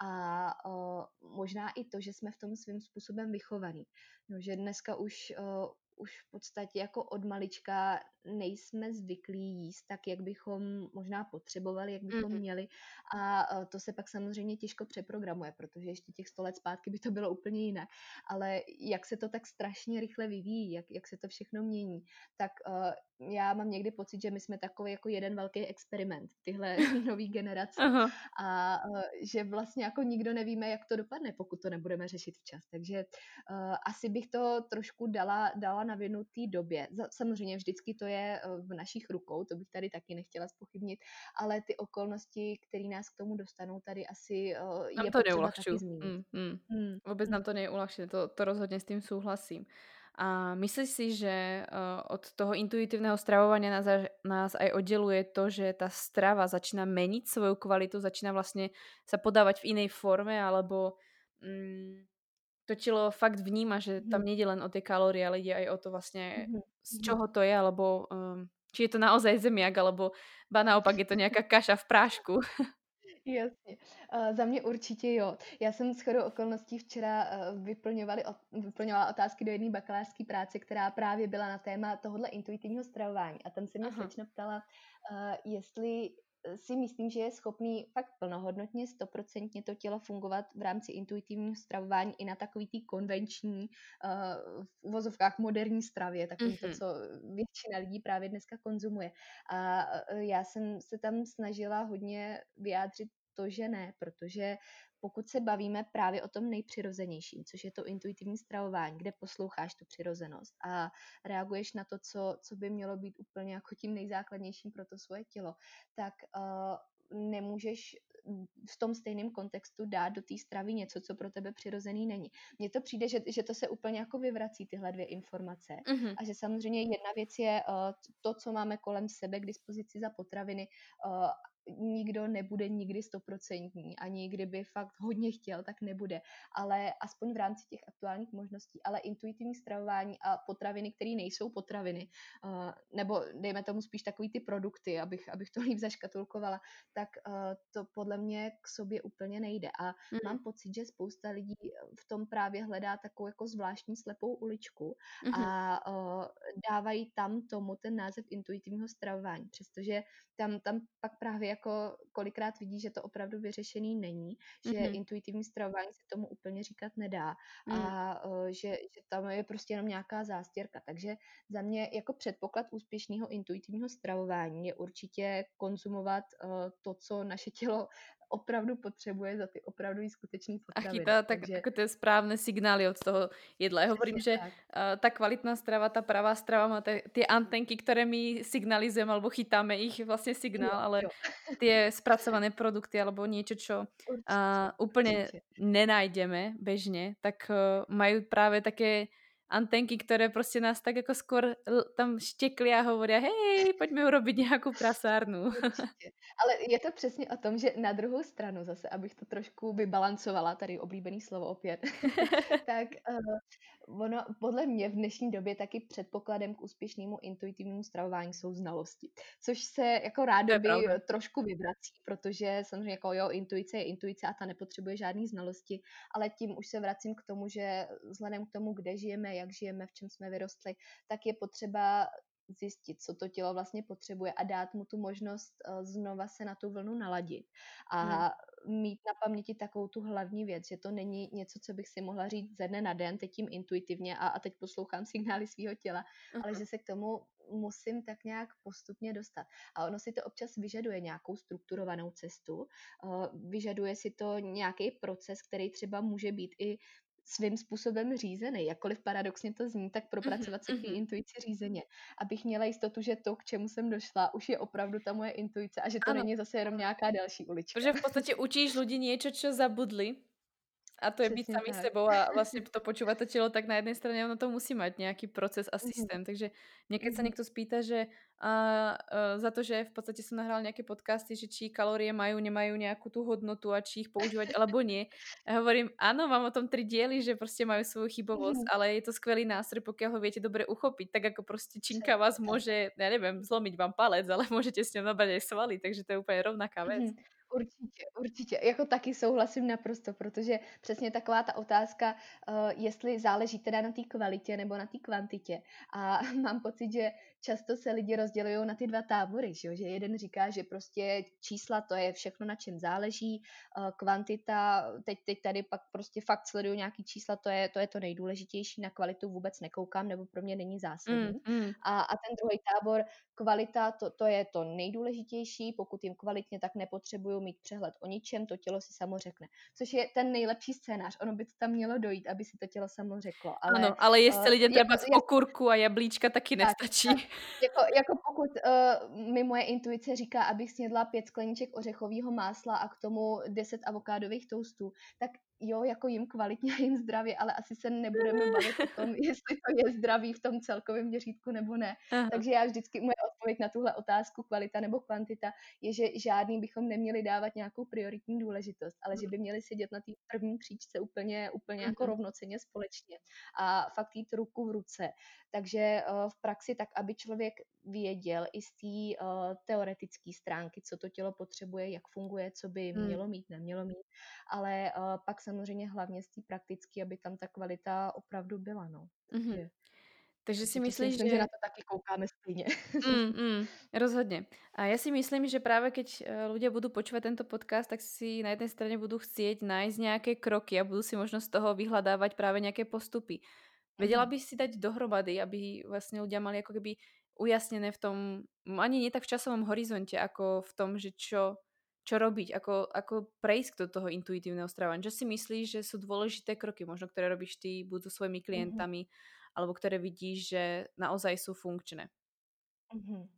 A uh, možná i to, že jsme v tom svým způsobem vychovaní. No, že dneska už uh, už v podstatě jako od malička nejsme zvyklí jíst tak, jak bychom možná potřebovali, jak bychom Mhm. měli a e, to se pak samozřejmě těžko přeprogramuje, protože ještě těch 100 let zpátky by to bylo úplně jinak. Ale jak se to tak strašně rychle vyvíjí, jak, jak se to všechno mění, tak uh, já mám někdy pocit, že my jsme takový jako jeden velký experiment, tyhle nový generace. Aha. A uh, že vlastně jako nikdo nevíme, jak to dopadne, pokud to nebudeme řešit včas. Takže uh, asi bych to trošku dala, dala na vinu té době. Samozřejmě vždycky to je uh, v našich rukou, to bych tady taky nechtěla spochybnit, ale ty okolnosti, které nás k tomu dostanou, tady asi uh, Nám je to taky zmínit. Mm, mm. Hmm. Vôbec nám to nie je uľahčené, to, to rozhodne s tým súhlasím. A myslíš si, že uh, od toho intuitívneho stravovania nás, nás aj oddeluje to, že tá strava začína meniť svoju kvalitu, začína vlastne sa podávať v inej forme, alebo mm, to tělo fakt vníma, že tam Mhm. nejde len o ty kalorie, ale jde aj o to vlastně, Mhm, z mhm. čoho to je, alebo um, či je to naozaj zemiak, alebo ba naopak je to nějaká kaša v prášku. Jasně. Uh, za mě určitě jo. Já jsem shodou okolností včera uh, vyplňovali, vyplňovala otázky do jedné bakalářské práce, která právě byla na téma tohohle intuitivního stravování. A tam se mě slečna ptala, uh, jestli si myslím, že je schopný fakt plnohodnotně, stoprocentně to tělo fungovat v rámci intuitivního stravování i na takový tý konvenční, uh, v uvozovkách moderní stravě, takový to, Mhm. co většina lidí právě dneska konzumuje. A uh, já jsem se tam snažila hodně vyjádřit to, že ne, protože pokud se bavíme právě o tom nejpřirozenějším, což je to intuitivní stravování, kde posloucháš tu přirozenost a reaguješ na to, co, co by mělo být úplně jako tím nejzákladnějším pro to svoje tělo, tak uh, nemůžeš v tom stejném kontextu dát do té stravy něco, co pro tebe přirozený není. Mně to přijde, že, že to se úplně jako vyvrací tyhle dvě informace Mhm. a že samozřejmě jedna věc je uh, to, co máme kolem sebe k dispozici za potraviny uh, nikdo nebude nikdy stoprocentní, ani kdyby fakt hodně chtěl, tak nebude. Ale aspoň v rámci těch aktuálních možností. Ale intuitivní stravování a potraviny, které nejsou potraviny, uh, nebo dejme tomu spíš takový ty produkty, abych, abych to líp zaškatulkovala, tak uh, to podle mě k sobě úplně nejde. A mm. mám pocit, že spousta lidí v tom právě hledá takovou jako zvláštní slepou uličku mm. a uh, dávají tam tomu ten název intuitivního stravování, přestože tam, tam pak právě jako kolikrát vidí, že to opravdu vyřešený není, že mm-hmm. intuitivní stravování se tomu úplně říkat nedá mm. a uh, že, že tam je prostě jenom nějaká zástěrka. Takže za mě jako předpoklad úspěšného intuitivního stravování je určitě konzumovat uh, to, co naše tělo opravdu potřebuje za ty opravdu skutečný potraviny. A chytá tak Takže... jako ty správné signály od toho jedla. Já hovorím, že uh, ta kvalitná strava, ta pravá strava má ty antenky, které my signalizujeme, alebo chytáme ich vlastně signál, jo, ale jo. ty zpracované produkty alebo niečo, čo určitě, uh, úplně nenajdeme bežně, tak uh, mají právě také antenky, které prostě nás tak jako skôr tam štěkli a hovoria, hej, pojďme urobit nějakou prasárnu. Určitě. Ale je to přesně o tom, že na druhou stranu zase, abych to trošku vybalancovala, tady oblíbený slovo opět, tak uh, ono podle mě v dnešní době taky předpokladem k úspěšnému intuitivnímu stravování jsou znalosti. Což se jako rádoby trošku vyvrací, protože samozřejmě jako jo, intuice je intuice a ta nepotřebuje žádný znalosti, ale tím už se vracím k tomu, že vzhledem k tomu, kde žijeme, jak žijeme, v čem jsme vyrostli, tak je potřeba zjistit, co to tělo vlastně potřebuje a dát mu tu možnost uh, znova se na tu vlnu naladit a hmm. mít na paměti takovou tu hlavní věc, že to není něco, co bych si mohla říct ze dne na den, teď tím intuitivně a, a teď poslouchám signály svého těla, uh-huh. ale že se k tomu musím tak nějak postupně dostat. A ono si to občas vyžaduje nějakou strukturovanou cestu, uh, vyžaduje si to nějaký proces, který třeba může být i svým způsobem řízený. Jakkoliv paradoxně to zní, tak propracovat si ty intuici řízeně. Abych měla jistotu, že to, k čemu jsem došla, už je opravdu ta moje intuice a že to ano. není zase jenom nějaká další ulička. Protože v podstatě učíš lidi něco, co zabudli a to je být sami tak. sebou a vlastně to počúvat to tělo, tak na jedné straně ono to musí mít nějaký proces a systém. Mm. Takže keď mm. se někdo spýta, že a, a, za to, že v podstatě jsem nahrál nějaké podcasty, že či kalorie mají, nemají nějakou tu hodnotu a či ich používat, alebo nie. A hovorím, ano, mám o tom tři diely, že prostě mají svou chybovost, mm. ale je to skvělý nástroj, pokud ho viete dobre uchopiť. Tak jako prostě činka vás může, já nevím, zlomiť vám palec, ale můžete s ním nabrať aj svaly, takže to je úplně rovnaká věc. Mm. Určitě, určitě. Jako taky souhlasím naprosto, protože přesně taková ta otázka, uh, jestli záleží teda na té kvalitě nebo na té kvantitě. A mám pocit, že často se lidi rozdělují na ty dva tábory, že, že jeden říká, že prostě čísla to je všechno, na čem záleží, kvantita, teď, teď tady pak prostě fakt sleduju nějaký čísla, to je, to je to nejdůležitější, na kvalitu vůbec nekoukám, nebo pro mě není zásadní. Mm, mm. A, a ten druhý tábor, kvalita, to, to je to nejdůležitější, pokud jim kvalitně, tak nepotřebuju mít přehled o ničem, to tělo si samo řekne. Což je ten nejlepší scénář. Ono by to tam mělo dojít, aby si to tělo samo řeklo. Ale, ano, ale jestli uh, lidé třeba jako, okurku a jablíčka taky tak, nestačí. Tak, jako, jako pokud uh, mi moje intuice říká, abych snědla pět skleniček ořechového másla a k tomu deset avokádových toastů, tak jo, jako jim kvalitně a jim zdravě, ale asi se nebudeme bavit o tom, jestli to je zdraví v tom celkovém měřítku nebo ne. Aha. Takže já vždycky, moje odpověď na tuhle otázku, kvalita nebo kvantita, je, že žádný bychom neměli dávat nějakou prioritní důležitost, ale že by měli sedět na té první příčce úplně, úplně jako Mhm. rovnoceně společně a fakt jít ruku v ruce. Takže uh, v praxi tak, aby člověk věděl i z té uh, teoretické stránky, co to tělo potřebuje, jak funguje, co by Hmm. mělo mít, nemělo mít, ale uh, pak samozřejmě hlavně z té praktické, aby tam ta kvalita opravdu byla, no. Mhm. Takže, si takže si myslíš, myslím, že... že na to taky koukáme stejně. Mm, mm, rozhodne. A ja si myslím, že práve keď e, ľudia budú počúvať tento podcast, tak si na jednej strane budú chcieť nájsť nejaké kroky a budú si možno z toho vyhľadávať práve nejaké postupy. Vedela Mhm. by si dať dohromady, aby vlastne ľudia mali ako keby ujasnené v tom, ani nie tak v časovom horizonte, ako v tom, že čo, čo robiť, ako, ako prejsť do toho intuitívneho stravovania. Čo si myslíš, že sú dôležité kroky, možno ktoré robíš ty, buď so svojimi Mhm. klientami, alebo ktoré vidíš, že naozaj sú funkčné? Mhm.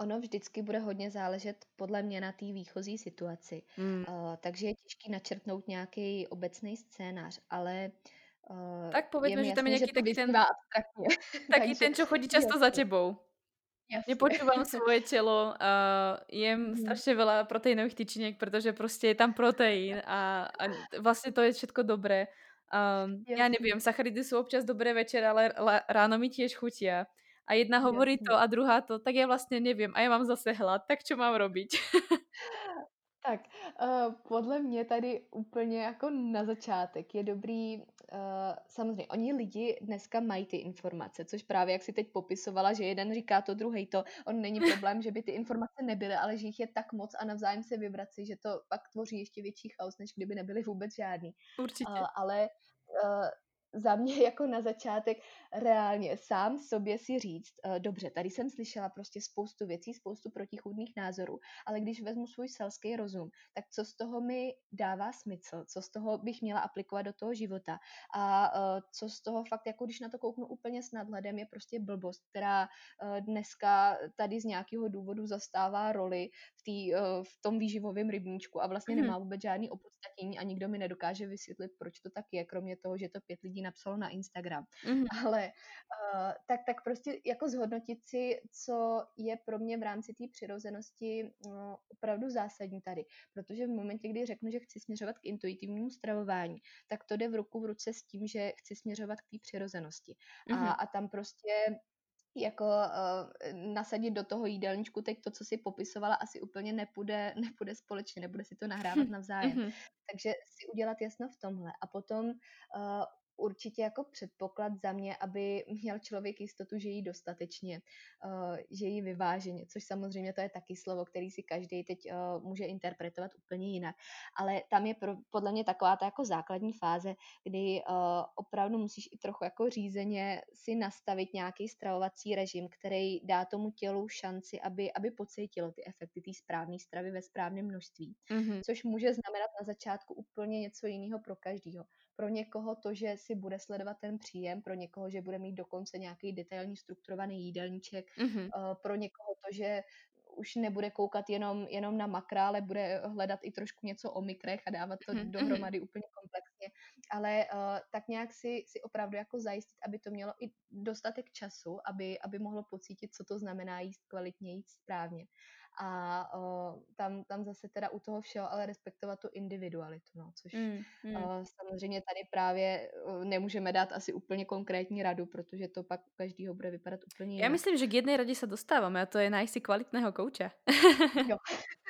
Ono vždycky bude hodně záležet podle mě na té výchozí situaci. Mm. Uh, takže je těžký načrtnout nějaký obecný scénář, ale uh, Tak mi že tam je to taký ten, abstraktně. takže ten, čo chodí často za tebou. Jasně. Nepočúvam svoje telo, uh, jem Mhm. strašne veľa proteínových tyčiniek, pretože proste je tam proteín a, a vlastne to je všetko dobré. Um, ja Jasně, neviem, sacharidy sú občas dobré večer, ale ráno mi tiež chutia. A jedna hovorí to jasně. a druhá to, tak ja vlastne neviem. A ja mám zase hlad, tak čo mám robiť? Tak, uh, podle mě tady úplně jako na začátek je dobrý, uh, samozřejmě, oni lidi dneska mají ty informace, což právě, jak si teď popisovala, že jeden říká to, druhý to, on není problém, že by ty informace nebyly, ale že jich je tak moc a navzájem se vyvrací, že to pak tvoří ještě větší chaos, než kdyby nebyly vůbec žádný. Určite. Uh, ale uh, za mě jako na začátek reálně sám sobě si říct, uh, dobře, tady jsem slyšela prostě spoustu věcí, spoustu protichůdných názorů, ale když vezmu svůj selský rozum, tak co z toho mi dává smysl, co z toho bych měla aplikovat do toho života a uh, co z toho fakt, jako když na to kouknu úplně s nadhledem, je prostě blbost, která uh, dneska tady z nějakého důvodu zastává roli v, tý, v tom výživovém rybníčku a vlastně Mhm. nemá vůbec žádný opodstatnění a nikdo mi nedokáže vysvětlit, proč to tak je, kromě toho, že to pět lidí napsalo na Instagram. Mhm. Ale uh, tak, tak prostě jako zhodnotit si, co je pro mě v rámci té přirozenosti uh, opravdu zásadní tady. Protože v momentě, kdy řeknu, že chci směřovat k intuitivnímu stravování, tak to jde v ruku v ruce s tím, že chci směřovat k té přirozenosti. Mhm. A, a tam prostě jako uh, nasadit do toho jídelníčku teď to, co si popisovala, asi úplně nepůjde, nepůjde společně, nebude si to nahrávat navzájem. Mhm. Takže si udělat jasno v tomhle. A potom uh, určitě jako předpoklad za mě, aby měl člověk jistotu, že jí dostatečně, uh, že jí vyváženě, což samozřejmě to je taky slovo, který si každý teď uh, může interpretovat úplně jinak. Ale tam je podle mě taková ta jako základní fáze, kdy uh, opravdu musíš i trochu jako řízeně si nastavit nějaký stravovací režim, který dá tomu tělu šanci, aby, aby pocítilo ty efekty té správné stravy ve správném množství Mhm. což může znamenat na začátku úplně něco jiného pro každýho. Pro někoho to, že si bude sledovat ten příjem, pro někoho, že bude mít dokonce nějaký detailní strukturovaný jídelníček, Mhm. uh, pro někoho to, že už nebude koukat jenom, jenom na makra, ale bude hledat i trošku něco o mikrech a dávat to Mhm, dohromady úplně komplexně. Ale uh, tak nějak si, si opravdu jako zajistit, aby to mělo i dostatek času, aby, aby mohlo pocítit, co to znamená jíst kvalitně, jíst správně. A uh, tam, tam zase teda u toho všeho ale respektovat tu individualitu, no, což Mm, mm. uh, samozřejmě tady právě uh, nemůžeme dát asi úplně konkrétní radu, protože to pak u každého bude vypadat úplně jinak. myslím, že k jednej rade sa dostávame a to je nájsť si kvalitného kouča. Jo.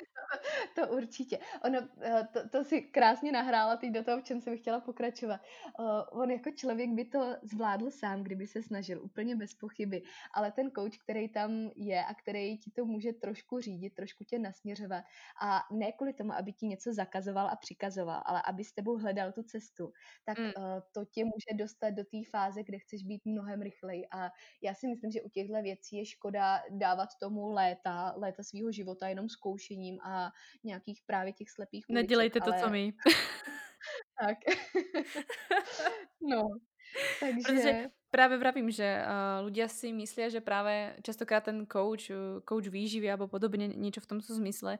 to určitě. Ono, eh, to, to si krásně nahrála teď do toho, v čem jsem chtěla pokračovat. Uh, on jako člověk by to zvládl sám, kdyby se snažil, úplně bez pochyby. Ale ten coach, který tam je a který ti to může trošku řídit, trošku tě nasměřovat a ne kvůli tomu, aby ti něco zakazoval a přikazoval, ale aby s tebou hledal tu cestu, tak Mm. to tě může dostat do té fáze, kde chceš být mnohem rychleji. A já si myslím, že u těchto věcí je škoda dávat tomu léta, léta svého života jenom zkoušením a nějakých právě těch slepých uliček, Nedělejte to, ale co my. tak. no, Protože takže Práve vravím, že uh, ľudia si myslia, že práve častokrát ten coach, uh, coach výživy alebo podobne niečo v tomto zmysle,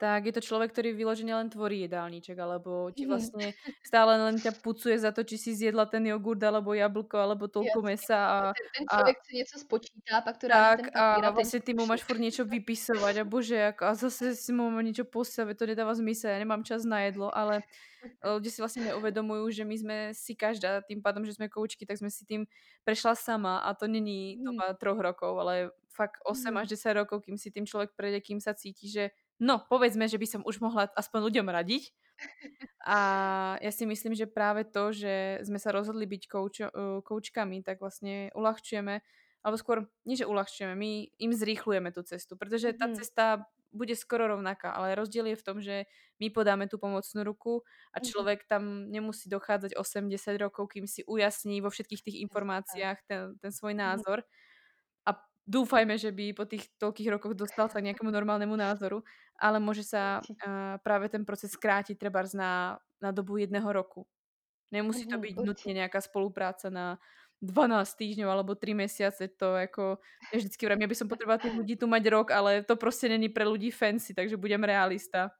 tak je to človek, ktorý vyložene len tvorí jedálniček, alebo ti vlastne stále len ťa pucuje za to, či si zjedla ten jogurt, alebo jablko, alebo toľko mesa a, Ten ten a člověk si něco spočítá, pak to dá na ten tak papír a vlastne ti ty mu máš furt niečo vypisovať a bože, ako, a zase si mu mám niečo posielať, to nedáva zmysel, ja nemám čas na jedlo, ale ľudia si vlastne neuvedomujú, že my sme si každá, tým pádom, že sme koučky, tak sme si tým prešla sama a to není Mhm. doba troch rokov, ale fakt 8 Mhm. až 10 rokov, kým si tým človek prejde, kým sa cíti, že no, povedzme, že by som už mohla aspoň ľuďom radiť. A ja si myslím, že práve to, že sme sa rozhodli byť koučo, uh, koučkami, tak vlastne uľahčujeme, alebo skôr, nie že uľahčujeme, my im zrýchlujeme tú cestu, pretože tá Mhm. cesta bude skoro rovnaká, ale rozdiel je v tom, že my podáme tú pomocnú ruku a Mhm. človek tam nemusí dochádzať 8-10 rokov, kým si ujasní vo všetkých tých informáciách ten, ten svoj Mhm. názor. A dúfajme, že by po tých toľkých rokoch dostal sa k nejakému normálnemu názoru, ale môže sa Určitě. uh, práve ten proces skrátiť trebárs na, na dobu jedného roku. Nemusí to Mhm. byť nutne nejaká spolupráca na 12 týždňov alebo 3 mesiace, to ako, ja vždycky vravím, ja by som potrebovala tých ľudí tu mať rok, ale to proste není pre ľudí fancy, takže budem realista.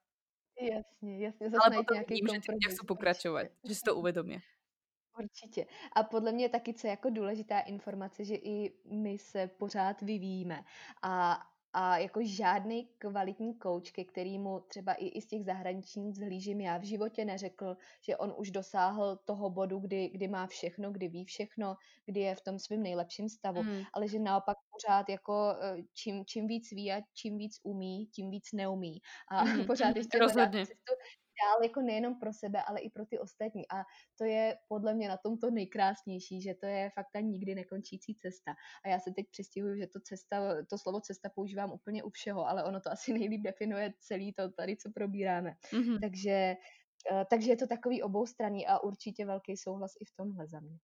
Jasně, jasně, Ale potom nějaký vidím, že chcú pokračovať, určitě. že si to uvedomia. Určitě. A podle mě taky, co je jako důležitá informace, že i my se pořád vyvíjíme. A, a jako žádný kvalitní kouč, ke kterému třeba i, i z těch zahraničních zhlížím já v životě neřekl, že on už dosáhl toho bodu, kdy, kdy má všechno, kdy ví všechno, kdy je v tom svém nejlepším stavu, Mm. ale že naopak pořád jako eh, čím, čím víc ví a čím víc umí, tím víc neumí. A Mhm, pořád ještě cestu dál jako nejenom pro sebe, ale i pro ty ostatní. A to je podle mě na tom to nejkrásnější, že to je fakt ta nikdy nekončící cesta. A já se teď přistihuju, že to cesta, to slovo cesta používám úplně u všeho, ale ono to asi nejlíp definuje celý to tady, co probíráme. Mhm. Takže, eh, takže je to takový oboustranný a určitě velký souhlas i v tomhle za mě.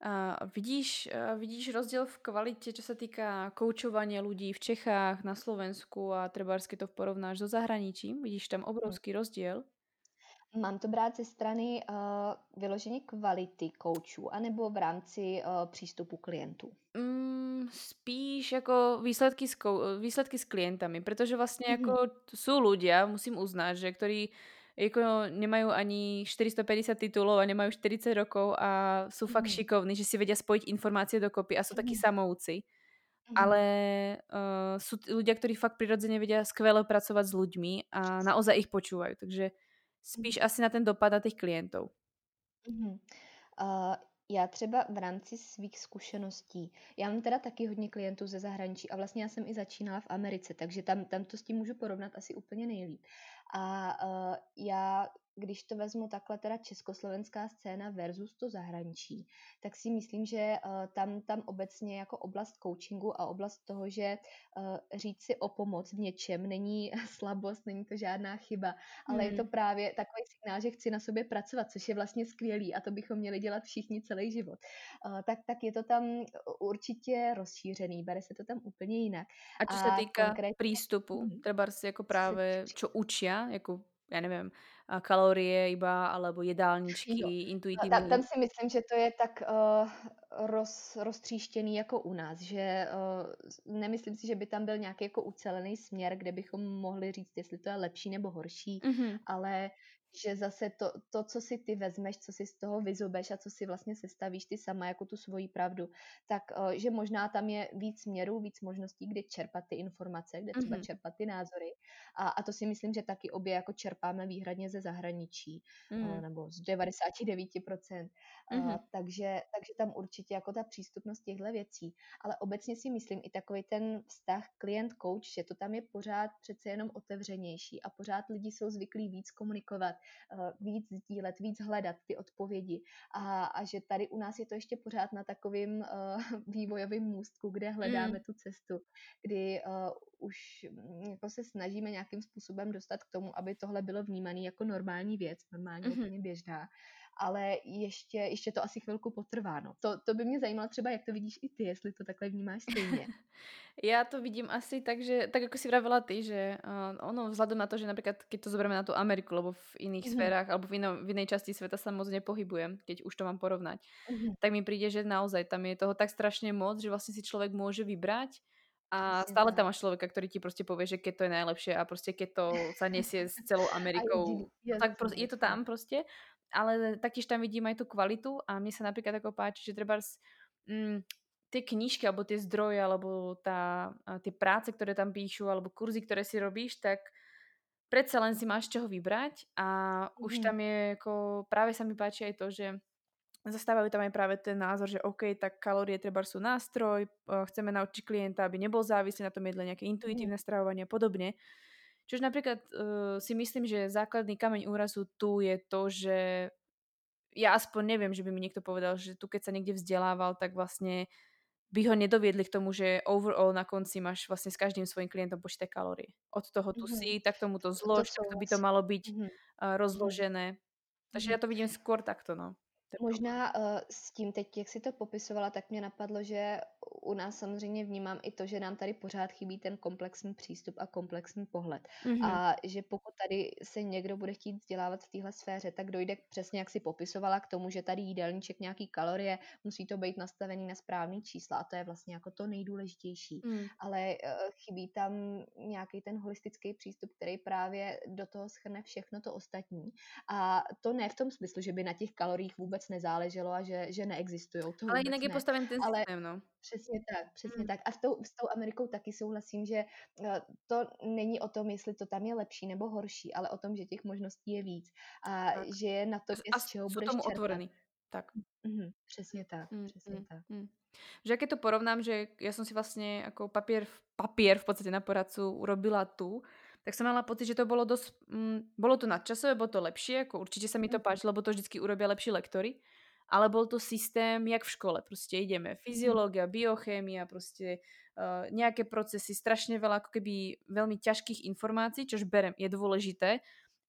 A vidíš, a vidíš rozdiel v kvalite, čo sa týka koučovania ľudí v Čechách, na Slovensku a keď to porovnáš so zahraničím? Vidíš tam obrovský rozdiel? Mám to brát ze strany uh, vyloženě kvality koučů, anebo v rámci uh, přístupu klientů? Mm, spíš ako výsledky s, kou- výsledky s klientami, pretože vlastne Mhm. ako sú ľudia, musím uznať, že ktorí ako nemajú ani 450 titulov a nemajú 40 rokov a sú fakt Mhm. šikovní, že si vedia spojiť informácie dokopy a sú takí Mhm. samouci. Mhm. Ale uh, sú t- ľudia, ktorí fakt prirodzene vedia skvele pracovať s ľuďmi a naozaj ich počúvajú. Takže spíš Mhm. asi na ten dopad na tých klientov. Mhm. Uh, já třeba v rámci svých zkušeností, já mám teda taky hodně klientů ze zahraničí a vlastně já jsem i začínala v Americe, takže tam, tam to s tím můžu porovnat asi úplně nejlíp. A uh, já, když to vezmu takhle teda československá scéna versus to zahraničí, tak si myslím, že uh, tam, tam obecně jako oblast coachingu a oblast toho, že uh, říct si o pomoc v něčem není slabost, není to žádná chyba, ale je to Hmm. právě takový signál, že chci na sobě pracovat, což je vlastně skvělý a to bychom měli dělat všichni celý život. Uh, tak, tak je to tam určitě rozšířený, bere se to tam úplně jinak. A čo sa A týka konkrétně, prístupu, Mhm. trebárs ako co se práve, týče čo kalórie iba, alebo Jo. jedálničky, A tam, intuitívny tam si myslím, že to je tak uh, roz, roztříštěný jako u nás, že uh, nemyslím si, že by tam byl nějaký jako ucelený směr, kde bychom mohli říct, jestli to je lepší nebo horší, Mhm. ale že zase to, to, co si ty vezmeš, co si z toho vyzobeš a co si vlastně sestavíš ty sama jako tu svoji pravdu, tak uh, že možná tam je víc směrů, víc možností, kde čerpat ty informace, kde třeba Mhm. čerpat ty názory. A, a to si myslím, že taky obě jako čerpáme výhradně ze zahraničí, Mhm. nebo z 99%. Uh, Mhm. takže, takže tam určitě jako ta přístupnost těchto věcí. Ale obecně si myslím i takový ten vztah klient-coach, že to tam je pořád přece jenom otevřenější a pořád lidi jsou zvyklí víc komunikovat, uh, víc sdílet, víc hledat ty odpovědi. A, a že tady u nás je to ještě pořád na takovým uh, vývojovém můstku, kde hledáme Mm. tu cestu, kdy uh, už mm, jako se snažíme nějakým způsobem dostat k tomu, aby tohle bylo vnímané jako normální věc, normálně mm-hmm. úplně běžná ale ještě, ještě to asi chvilku potrvá. No. To, to by mě zajímalo třeba, jak to vidíš i ty, jestli to takhle vnímáš stejně. Já to vidím asi tak, že tak ako si vravela ty, že uh, ono vzhľadom na to, že napríklad keď to zoberieme na tú Ameriku, lebo v iných mm-hmm. sférach alebo v, ino, v inej časti sveta sa moc nepohybujem, keď už to mám porovnať, mm-hmm. tak mi príde, že naozaj tam je toho tak strašne moc, že vlastne si človek môže vybrať a stále tam máš človeka, ktorý ti proste povie, že keď to je najlepšie a proste keď to sa nesie s celou Amerikou, tak proste, je to tam proste ale taktiež tam vidím aj tú kvalitu a mne sa napríklad ako páči, že treba mm, tie knižky alebo tie zdroje alebo tá, tie práce, ktoré tam píšu alebo kurzy, ktoré si robíš, tak predsa len si máš čoho vybrať a mm. už mhm. tam je ako, práve sa mi páči aj to, že zastávajú tam aj práve ten názor, že OK, tak kalórie treba sú nástroj, chceme naučiť klienta, aby nebol závislý na tom jedle, nejaké intuitívne mm. stravovanie a podobne. Čož napríklad uh, si myslím, že základný kameň úrazu tu je to, že ja aspoň neviem, že by mi niekto povedal, že tu keď sa niekde vzdelával, tak vlastne by ho nedoviedli k tomu, že overall na konci máš vlastne s každým svojim klientom počítaj kalórie. Od toho tu mm-hmm. si, tak tomu to zlož, to tak by to malo byť mm-hmm. uh, rozložené. Takže mm-hmm. ja to vidím skôr takto, no. Možná uh, s tím teď, jak si to popisovala, tak mě napadlo, že u nás samozřejmě vnímám i to, že nám tady pořád chybí ten komplexní přístup a komplexní pohled. Mm-hmm. A že pokud tady se někdo bude chtít vzdělávat v téhle sféře, tak dojde přesně, jak si popisovala, k tomu, že tady jídelníček nějaký kalorie, musí to být nastavený na správný čísla a to je vlastně jako to nejdůležitější. Mm. Ale uh, chybí tam nějaký ten holistický přístup, který právě do toho schrne všechno to ostatní. A to ne v tom smyslu, že by na těch kaloriích vůbec nezáleželo a že, že neexistují. Ale jinak je postaven ten Ale systém, no. Přesně tak, přesně hmm. tak. A s tou, s tou Amerikou taky souhlasím, že eh, to není o tom, jestli to tam je lepší nebo horší, ale o tom, že těch možností je víc a tak. že je na to, z čeho budeš tomu čerpat. otvorený. Tak. Mm, přesně tak, mm, přesně mm, tak. Mm. Že keď to porovnám, že ja som si vlastne ako papier, papier v podstate na poradcu urobila tu, tak som mala pocit, že to bolo dosť, mm, bolo to nadčasové, bolo to lepšie, ako určite sa mi to mm. páči, lebo to vždycky urobia lepší lektory ale bol to systém, jak v škole. Proste ideme mhm. fyziológia, biochémia, proste uh, nejaké procesy, strašne veľa ako keby veľmi ťažkých informácií, čož berem, je dôležité,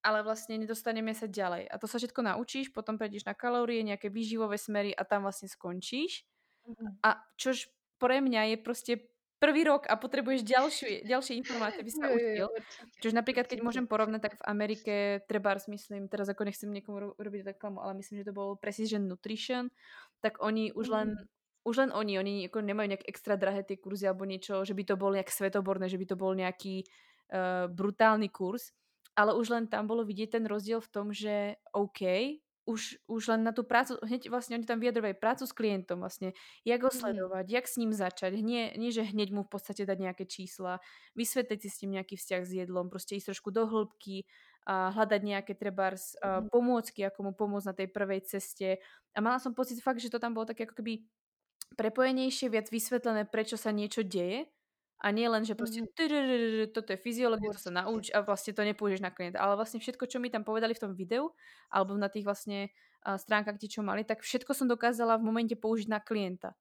ale vlastne nedostaneme sa ďalej. A to sa všetko naučíš, potom prejdeš na kalórie, nejaké výživové smery a tam vlastne skončíš. Mm. A čož pre mňa je proste prvý rok a potrebuješ ďalšie, ďalšie informácie, aby sa učil. Čiže napríklad, keď môžem porovnať, tak v Amerike, trebárs myslím, teraz ako nechcem niekomu robiť reklamu, ale myslím, že to bolo Precision Nutrition, tak oni už len mm. už len oni, oni ako nemajú nejak extra drahé tie kurzy alebo niečo, že by to bol nejak svetoborné, že by to bol nejaký uh, brutálny kurz, ale už len tam bolo vidieť ten rozdiel v tom, že OK, už, už len na tú prácu, hneď vlastne oni tam vyjadrovajú prácu s klientom vlastne, jak ho mhm. sledovať, mm. jak s ním začať, nie, nie že hneď mu v podstate dať nejaké čísla, vysvetliť si s ním nejaký vzťah s jedlom, proste ísť trošku do hĺbky a hľadať nejaké trebárs mm. pomôcky, ako mu pomôcť na tej prvej ceste a mala som pocit fakt, že to tam bolo také ako keby prepojenejšie, viac vysvetlené, prečo sa niečo deje a nie len, že proste mhm. toto je fyziológia, to sa nauč a vlastne to nepôjdeš na klienta. Ale vlastne všetko, čo mi tam povedali v tom videu, alebo na tých vlastne stránkach, kde čo mali, tak všetko som dokázala v momente použiť na klienta.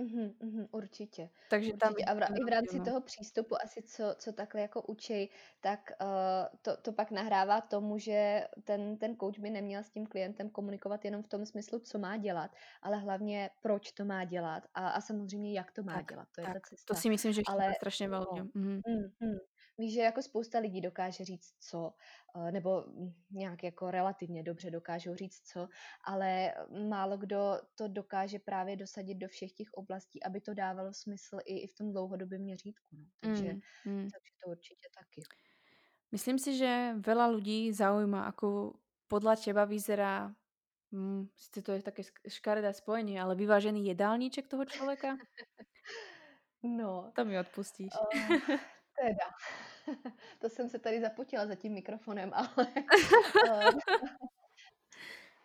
Mhm, mhm, určitě. Takže tam určitě. A v, i v rámci no. toho přístupu asi, co, co takhle jako učej, tak uh, to, to pak nahrává tomu, že ten, ten coach by neměl s tím klientem komunikovat jenom v tom smyslu, co má dělat, ale hlavně proč to má dělat a, a samozřejmě jak to má tak, dělat. To tak, je ta cesta. To si myslím, že ale, strašně velmi. No, mm, mm, Víš, že jako spousta lidí dokáže říct co, eh, nebo nějak jako relativně dobře dokážou říct co, ale málo kdo to dokáže právě dosadit do všech těch oblastí, aby to dávalo smysl i, i v tom dlouhodobém měřítku. No. Takže, mm, mm. takže to určitě taky. Myslím si, že veľa ľudí zaujíma, ako podľa teba vyzerá, hm, sice to je také škaredé spojenie, ale vyvážený jedálníček toho človeka? No. To mi odpustíš. Uh, teda. to jsem se tady zapotila za tím mikrofonem, ale... Eh,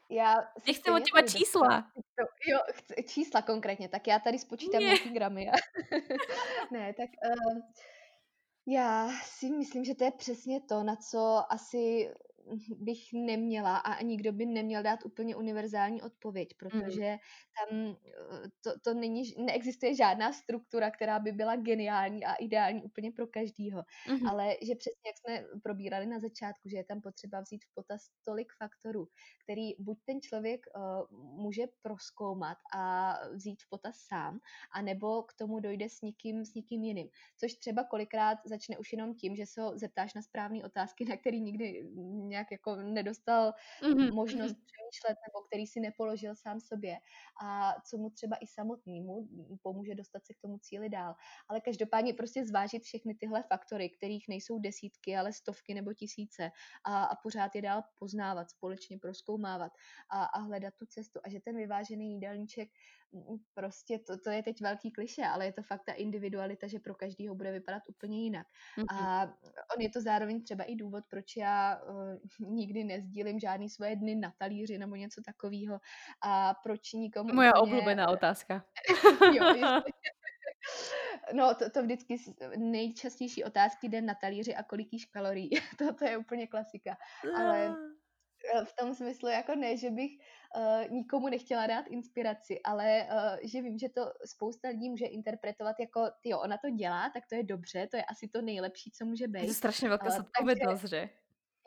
já Nechci od těma čísla. Jo, chci, čísla konkrétně, tak já tady spočítám nějaký gramy. ne, tak uh, já si myslím, že to je přesně to, na co asi bych neměla a nikdo by neměl dát úplně univerzální odpověď, Mm. protože tam eh, to, to není, neexistuje žádná struktura, která by byla geniální a ideální úplně pro každýho. Mhm. Ale že přesně jak jsme probírali na začátku, že je tam potřeba vzít v potaz tolik faktorů, který buď ten člověk uh, může proskoumat a vzít v potaz sám, anebo k tomu dojde s někým, s někým jiným. Což třeba kolikrát začne už jenom tím, že se ho zeptáš na správné otázky, na který nikdy nějak jako nedostal Mhm. možnost Mhm. přemýšlet nebo který si nepoložil sám sobě a co mu třeba i samotnému pomůže dostat se k tomu cíli dál. Ale každopádně prostě zvážit všechny tyhle faktory, kterých nejsou desítky, ale stovky nebo tisíce a, a pořád je dál poznávat, společně proskoumávat a, a hledat tu cestu. A že ten vyvážený jídelníček prostě to, to je teď velký kliše, ale je to fakt ta individualita, že pro každýho bude vypadat úplně jinak. Mhm. A on je to zároveň třeba i důvod, proč já uh, nikdy nezdílím žádný svoje dny na talíři nebo něco takového a proč nikomu Moja úplně... oblúbená otázka. jo. No, to, to vždycky nejčastější otázky den na talíři a kolik jíš kalorií. to, to je úplně klasika. Ale Ah. V tom smyslu jako ne, že bych uh, nikomu nechtěla dát inspiraci, ale uh, že vím, že to spousta lidí může interpretovat jako, jo, ona to dělá, tak to je dobře, to je asi to nejlepší, co může Je být. to strašně velká Uh, zodpovědnost, že?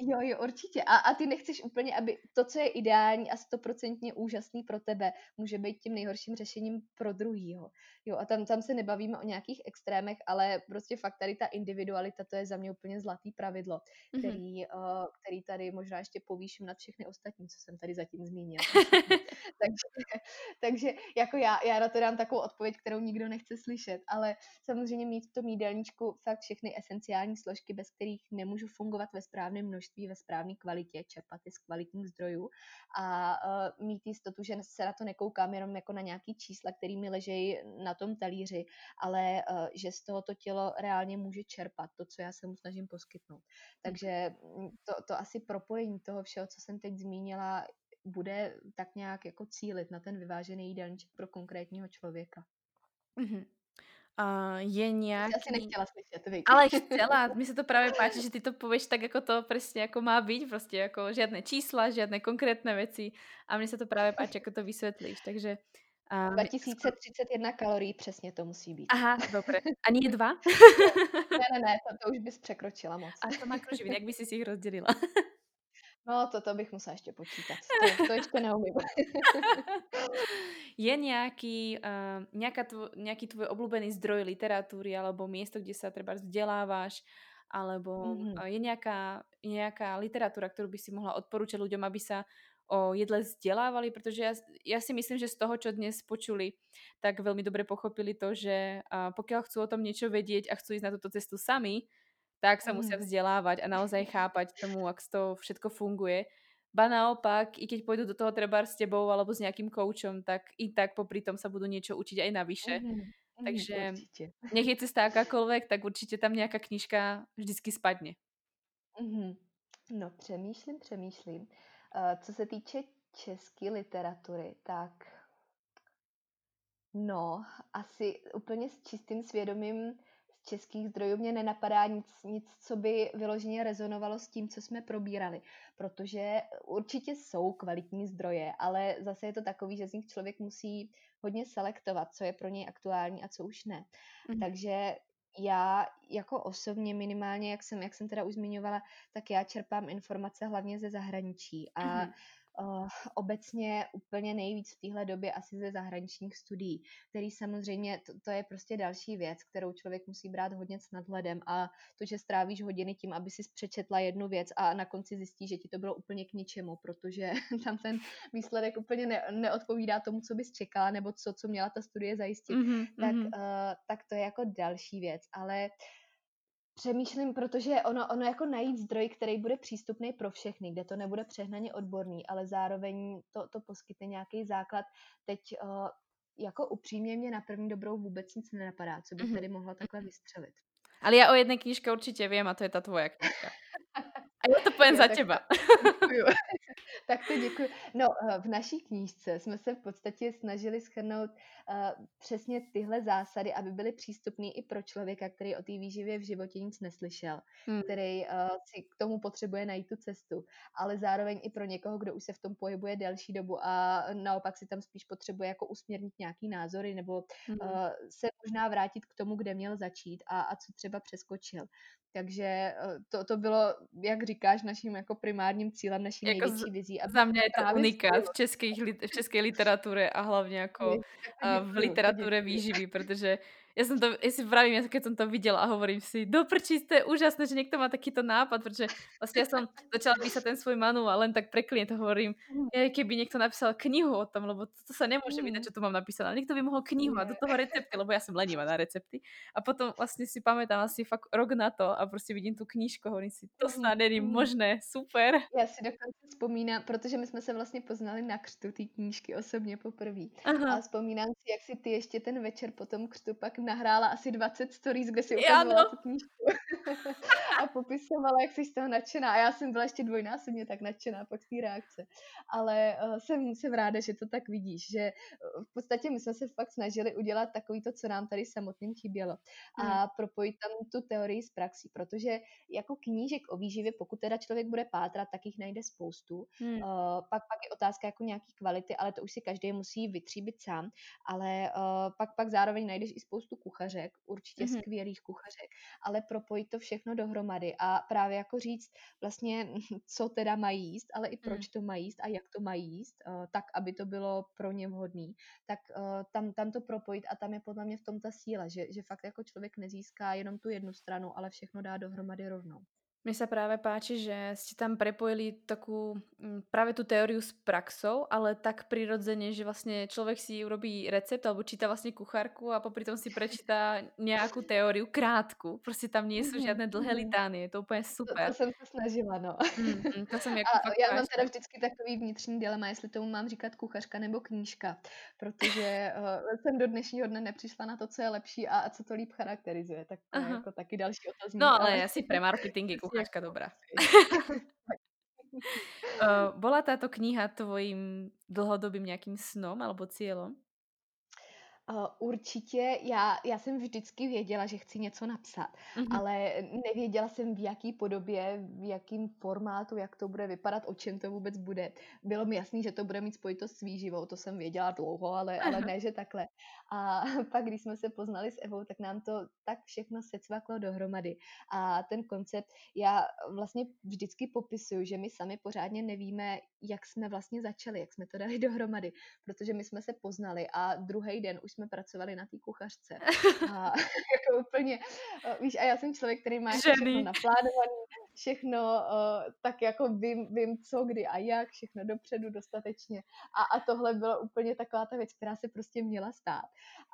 Jo, jo, určitě. A, a ty nechceš úplně, aby to, co je ideální a stoprocentně úžasný pro tebe, může být tím nejhorším řešením pro druhýho. Jo, a tam, tam se nebavíme o nějakých extrémech, ale prostě fakt tady ta individualita, to je za mě úplně zlatý pravidlo, Mhm. který, uh, který tady možná ještě povýším nad všechny ostatní, co jsem tady zatím zmínila. takže, takže jako já, já na to dám takovou odpověď, kterou nikdo nechce slyšet, ale samozřejmě mít v tom jídelníčku fakt všechny esenciální složky, bez kterých nemůžu fungovat ve správném množství, ve správné kvalitě, čerpat je z kvalitních zdrojů a uh, mít jistotu, že se na to nekoukám jenom jako na nějaký čísla, který mi ležejí na tom talíři, ale uh, že z toho to tělo reálně může čerpat to, co já se mu snažím poskytnout. Takže mm, to, to asi propojení toho všeho, co jsem teď zmínila, bude tak nějak jako cílit na ten vyvážený jídelníček pro konkrétního člověka. Mhm. A je nějaký... asi nechtěla slyšet, viď? Ale chcela, mi se to právě páči, že ty to povieš tak, jako to presne ako má byť, prostě jako žiadne čísla, žiadne konkrétne veci a mne sa to práve páči, ako to vysvetlíš, takže... Um, 2031 kalorií přesně to musí být. Aha, dobre. A nie dva? ne, ne, ne, to, to už bys překročila moc. A to má kruživiny, jak by si si ich rozdelila? No, to, to bych musela ještě počítat. To, to ještě neumím. je nejaký, uh, nejaká tvo, nejaký tvoj obľúbený zdroj literatúry alebo miesto, kde sa treba vzdelávaš alebo Mhm. uh, je nejaká, nejaká literatúra, ktorú by si mohla odporúčať ľuďom, aby sa o jedle vzdelávali, pretože ja, ja si myslím, že z toho, čo dnes počuli, tak veľmi dobre pochopili to, že pokiaľ chcú o tom niečo vedieť a chcú ísť na túto cestu sami, tak sa musia Mhm. vzdelávať a naozaj chápať tomu, ak to všetko funguje. Ba naopak, i keď pôjdu do toho treba s tebou alebo s nejakým koučom, tak i tak popri tom sa budú niečo učiť aj navyše. Mhm, Takže určitě. nech je cesta akákoľvek, tak určite tam nejaká knižka vždycky spadne. Mhm. No, přemýšlím, přemýšlím. Uh, co se týče české literatury, tak no, asi úplně s čistým svědomím z českých zdrojů mě nenapadá nic, nic, co by vyloženě rezonovalo s tím, co jsme probírali, protože určitě jsou kvalitní zdroje, ale zase je to takový, že z nich člověk musí hodně selektovat, co je pro něj aktuální a co už ne. Mhm. Takže já jako osobně minimálně, jak jsem, jak jsem teda už zmiňovala, tak já čerpám informace hlavně ze zahraničí a Mhm. Uh, obecně úplně nejvíc v téhle době asi ze zahraničních studií, který samozřejmě, to, to je prostě další věc, kterou člověk musí brát hodně s nadhledem a to, že strávíš hodiny tím, aby si přečetla jednu věc a na konci zjistí, že ti to bylo úplně k ničemu, protože tam ten výsledek úplně ne, neodpovídá tomu, co bys čekala, nebo co, co měla ta studie zajistit Mhm, tak, mhm. uh, tak to je jako další věc, ale přemýšlím, protože ono, ono jako najít zdroj, který bude přístupný pro všechny, kde to nebude přehnaně odborný, ale zároveň to, to poskytne nějaký základ. Teď uh, jako upřímně mě na první dobrou vůbec nic nenapadá, co bych Mhm. tady mohla takhle vystřelit. Ale ja o jednej knižke určite viem a to je tá tvoja knižka. Já to poviem jo, za teba. děkuju. Tak to děkuju. No, eh, v naší knížce jsme se v podstatě snažili shrnout uh, přesně tyhle zásady, aby byly přístupné i pro člověka, který o té výživě v životě nic neslyšel, hmm. který uh, si k tomu potřebuje najít tu cestu, ale zároveň i pro někoho, kdo už se v tom pohybuje delší dobu a naopak si tam spíš potřebuje jako usměrnit nějaký názory nebo hmm. uh, se možná vrátit k tomu, kde měl začít a, a co třeba přeskočil. Takže eh, to, to bylo, jak říkáš, naším jako primárním cílem, naší jako největší vizí. Za mě je to unikát v, českých, v české literatuře a hlavně jako eh, v literatuře výživy, protože ja som to, ja si vravím, ja keď som to videla a hovorím si, do prčí, to je úžasné, že niekto má takýto nápad, pretože vlastne ja som začala písať ten svoj manuál len tak pre klient, hovorím, je, keby niekto napísal knihu o tom, lebo to, to sa nemôže vydať, čo tu mám napísané, ale niekto by mohol knihu a do toho recepty, lebo ja som lenivá na recepty. A potom vlastne si pamätám asi fakt rok na to a prostě vidím tu knížku, hovorím si, to snad není možné, super. Já si dokonce vzpomínám, protože my jsme se vlastně poznali na křtu té knížky osobně poprvé. A vzpomínám si, jak si ty ještě ten večer po tom křtu pak nahrála asi 20 stories, kde si ukazovala tu knížku a popisovala, jak jsi z toho nadšená. A já jsem byla ještě dvojnásobně tak nadšená pak té reakce. Ale uh, jsem, jsem ráda, že to tak vidíš, že uh, v podstatě my jsme se fakt snažili udělat takový to, co nám tady samotným chybělo. A hmm. propojit tam tu teorii s praxí, protože jako knížek o výživě, pokud teda člověk bude pátrat, tak jich najde spoustu. Hmm. Uh, pak, pak je otázka jako nějaký kvality, ale to už si každý musí vytříbit sám. Ale uh, pak, pak zároveň najdeš i spoustu kuchařek, určitě mm-hmm. skvělých kuchařek, ale propojit to všechno dohromady a právě jako říct vlastně, co teda mají jíst, ale i proč mm. to mají jíst a jak to mají jíst, uh, tak, aby to bylo pro ně vhodný, tak uh, tam, tam to propojit a tam je podle mě v tom ta síla, že, že fakt jako člověk nezíská jenom tu jednu stranu, ale všechno dá dohromady rovnou. Mne sa práve páči, že ste tam prepojili takú mm, práve tú teóriu s praxou, ale tak prirodzene, že vlastne človek si urobí recept alebo číta vlastne kuchárku a popri tom si prečíta nejakú teóriu krátku. Prostě tam nie sú mhm, žiadne dlhé mhm. litánie. Je to úplně super. To, to jsem se snažila, no. Mm, mm, to jsem jako a já mám teda vždycky takový vnitřní dilema, jestli tomu mám říkat kuchařka nebo knížka, protože uh, jsem do dnešního dne nepřišla na to, co je lepší a, a co to líp charakterizuje. Tak to je jako taky další otazník. No ale, ale asi pre marketing je kuchařka dobrá. uh, bola táto kniha tvojím dlhodobým nějakým snom alebo cílem? Uh, určitě, já, já jsem vždycky věděla, že chci něco napsat, mm-hmm. ale nevěděla jsem v jaký podobě, v jakým formátu, jak to bude vypadat, o čem to vůbec bude. Bylo mi jasný, že to bude mít spojitost s výživou, to jsem věděla dlouho, ale, ale ne, že takhle. A pak, když jsme se poznali s Evou, tak nám to tak všechno secvaklo dohromady. A ten koncept, já vlastně vždycky popisuju, že my sami pořádně nevíme, jak jsme vlastně začali, jak jsme to dali dohromady, protože my jsme se poznali a druhý den už jsme pracovali na té kuchařce. A jako úplně, víš, a já jsem člověk, který má jako všechno naplánovaný, všechno uh, tak jako vím, vím, co, kdy a jak, všechno dopředu dostatečně. A, a tohle bylo úplně taková ta věc, která se prostě měla stát.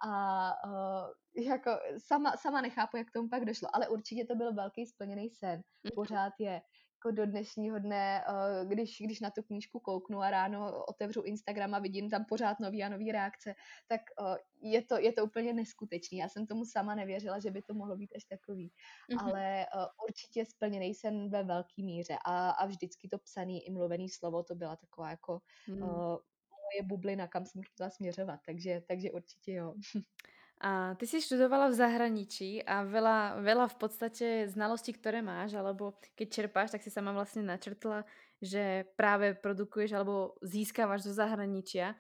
A uh, jako sama, sama nechápu, jak tomu pak došlo, ale určitě to byl velký splněný sen. Mhm. Pořád je jako do dnešního dne, eh, když, když na tu knížku kouknu a ráno otevřu Instagram a vidím tam pořád nový a nový reakce, tak eh, je to, je to úplně neskutečný. Já jsem tomu sama nevěřila, že by to mohlo být až takový. Mm-hmm. Ale eh, určitě splněný jsem ve velký míře a, a vždycky to psaný i mluvený slovo, to byla taková jako mm. moje bublina, kam jsem chtěla směřovat, takže, takže určitě jo. A ty si študovala v zahraničí a veľa, veľa v podstate znalostí, ktoré máš, alebo keď čerpáš, tak si sama vlastne načrtla, že práve produkuješ alebo získávaš zo zahraničia.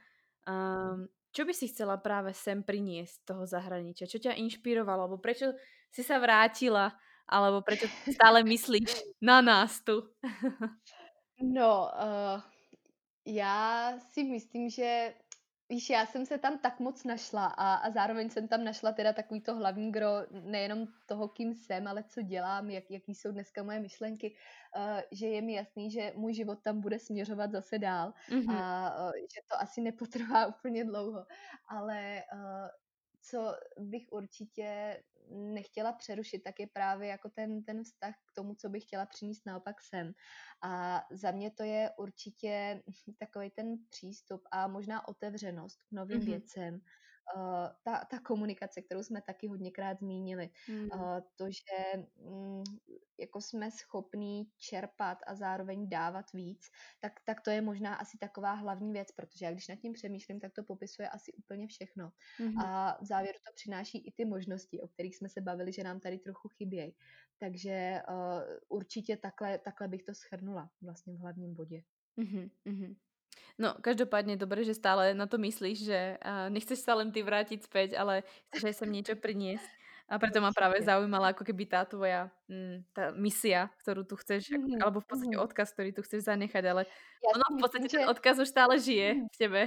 Um, čo by si chcela práve sem priniesť z toho zahraničia? Čo ťa inšpirovalo? Alebo prečo si sa vrátila? Alebo prečo stále myslíš na nás tu? no, uh, já si myslím, že Víš, já jsem se tam tak moc našla a, a zároveň jsem tam našla teda takový to hlavní gro nejenom toho, kým jsem, ale co dělám, jak, jaký jsou dneska moje myšlenky, uh, že je mi jasný, že můj život tam bude směřovat zase dál mm-hmm. a uh, že to asi nepotrvá úplně dlouho, ale uh, co bych určitě nechtěla přerušit, tak je právě jako ten, ten vztah k tomu, co bych chtěla přinést naopak sem. A za mě to je určitě takový ten přístup a možná otevřenost k novým mm-hmm. věcem, uh, ta, ta komunikace, kterou jsme taky hodněkrát zmínili. Mm. Uh, to, že um, jako jsme schopní čerpat a zároveň dávat víc, tak, tak to je možná asi taková hlavní věc, protože já když nad tím přemýšlím, tak to popisuje asi úplně všechno. Mm. A v závěru to přináší i ty možnosti, o kterých jsme se bavili, že nám tady trochu chybějí. Takže uh, určitě takhle, takhle bych to schrnula vlastně v hlavním bodě. Mm-hmm. No, každopádně dobré, že stále na to myslíš, že uh, nechceš sa len ty vrátiť späť, ale chceš aj sem niečo priniesť. A preto ma práve zaujímala ako keby tá tvoja mm, tá misia, ktorú tu chceš, mm, alebo v podstate mm. odkaz, ktorý tu chceš zanechať, ale já ono v podstate myslím, ten odkaz už stále žije mm, v tebe.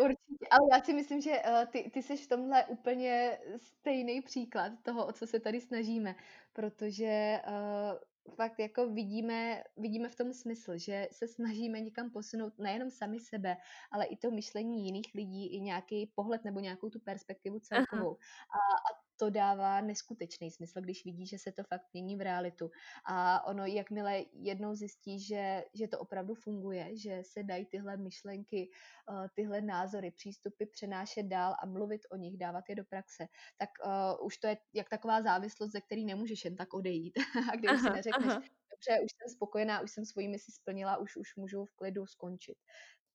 Určitě, ale já si myslím, že uh, ty, ty jsi v tomhle úplně stejný příklad toho, o co se tady snažíme, protože uh, fakt jako vidíme, vidíme v tom smysl, že se snažíme někam posunout nejenom sami sebe, ale i to myšlení jiných lidí, i nějaký pohled nebo nějakou tu perspektivu celkovou. A, a to dává neskutečný smysl, když vidí, že se to fakt mění v realitu. A ono, jakmile jednou zjistí, že, že to opravdu funguje, že se dají tyhle myšlenky, eh, tyhle názory, přístupy přenášet dál a mluvit o nich, dávat je do praxe, tak uh, už to je jak taková závislost, ze který nemůžeš jen tak odejít. a když si neřekneš, aha. dobře, už jsem spokojená, už jsem svoji misi splnila, už, už můžu v klidu skončit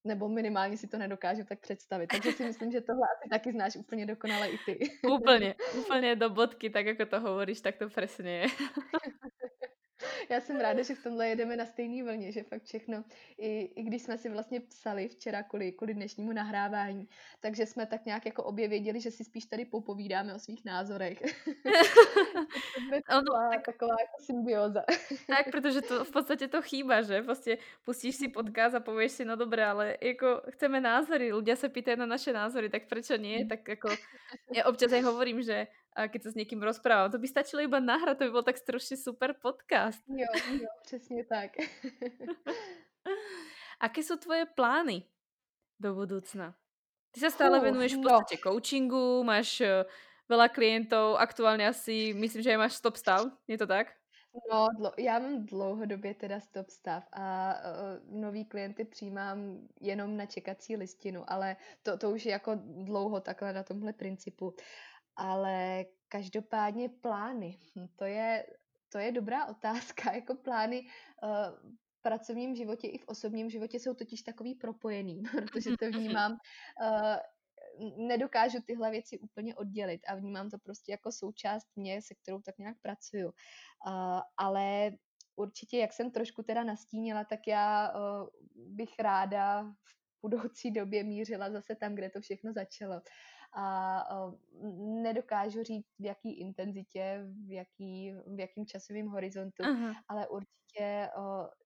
nebo minimálně si to nedokážu tak představit. Takže si myslím, že tohle asi taky znáš úplně dokonale i ty. Úplně, úplně do bodky, tak jako to hovoríš, tak to přesně je. Já jsem ráda, že v tomhle jedeme na stejné vlně, že fakt všechno, i, i když jsme si vlastně psali včera kvůli, kvůli dnešnímu nahrávání, takže jsme tak nějak jako obě věděli, že si spíš tady popovídáme o svých názorech. to je taková, tak, taková jako symbioza. tak, protože to v podstatě to chýba, že? Prostě pustíš si podcast a pověš si, no dobré, ale jako chceme názory, ľudia se pýtají na naše názory, tak proč nie? Tak jako já občas aj hovorím, že keď sa s někým rozprávam. To by stačilo iba nahrať, to by bol tak strašne super podcast. Jo, jo, přesně tak. Aké sú tvoje plány do budúcna? Ty sa stále venuješ v no. podstate no. coachingu, máš uh, veľa klientov, aktuálně asi, myslím, že máš stop stav, je to tak? No, dlo- já mám dlouhodobě teda stop stav a uh, nový klienty přijímám jenom na čekací listinu, ale to, to už je jako dlouho takhle na tomhle principu. Ale každopádně plány, hm, to je, to je dobrá otázka. Jako plány uh, v pracovním životě i v osobním životě jsou totiž takový propojený, protože to vnímám, uh, nedokážu tyhle věci úplně oddělit a vnímám to prostě jako součást mě, se kterou tak nějak pracuju. Uh, ale určitě, jak jsem trošku teda nastínila, tak já uh, bych ráda v budoucí době mířila zase tam, kde to všechno začalo a nedokážu říct, v jaký intenzitě, v jaký, v jakým časovým horizontu, Aha. ale určitě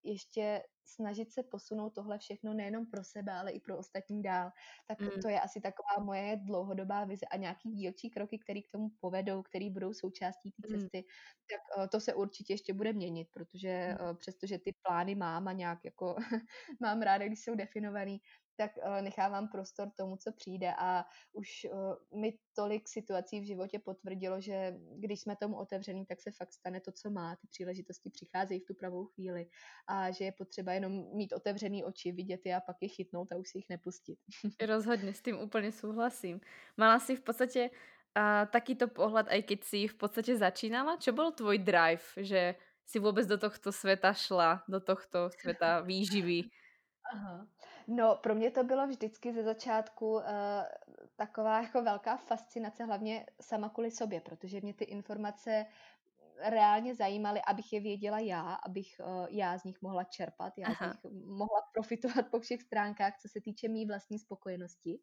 ještě snažit se posunout tohle všechno nejenom pro sebe, ale i pro ostatní dál. Tak mm. to je asi taková moje dlouhodobá vize a nějaký dílčí kroky, které k tomu povedou, které budou součástí té mm. cesty, mm. tak to se určitě ještě bude měnit, protože mm. přestože ty plány mám a nějak jako mám ráda, když jsou definovaný, tak uh, nechávám prostor tomu, co přijde a už uh, mi tolik situací v životě potvrdilo, že když jsme tomu otevřený, tak se fakt stane to, co má. Ty příležitosti přicházejí v tu pravou chvíli a že je potřeba jenom mít otevřený oči, vidět je a pak je chytnout a už si jich nepustit. Rozhodně, s tím úplně souhlasím. Mala si v podstatě uh, takýto pohled, aj keď si v podstatě začínala? Čo byl tvoj drive, že si vůbec do tohto světa šla, do tohto světa výživy? Aha. No, pro mě to bylo vždycky ze začátku uh, taková jako velká fascinace, hlavně sama kvůli sobě, protože mě ty informace reálně zajímaly, abych je věděla já, abych uh, já z nich mohla čerpat, já Aha. z nich mohla profitovat po všech stránkách, co se týče mý vlastní spokojenosti.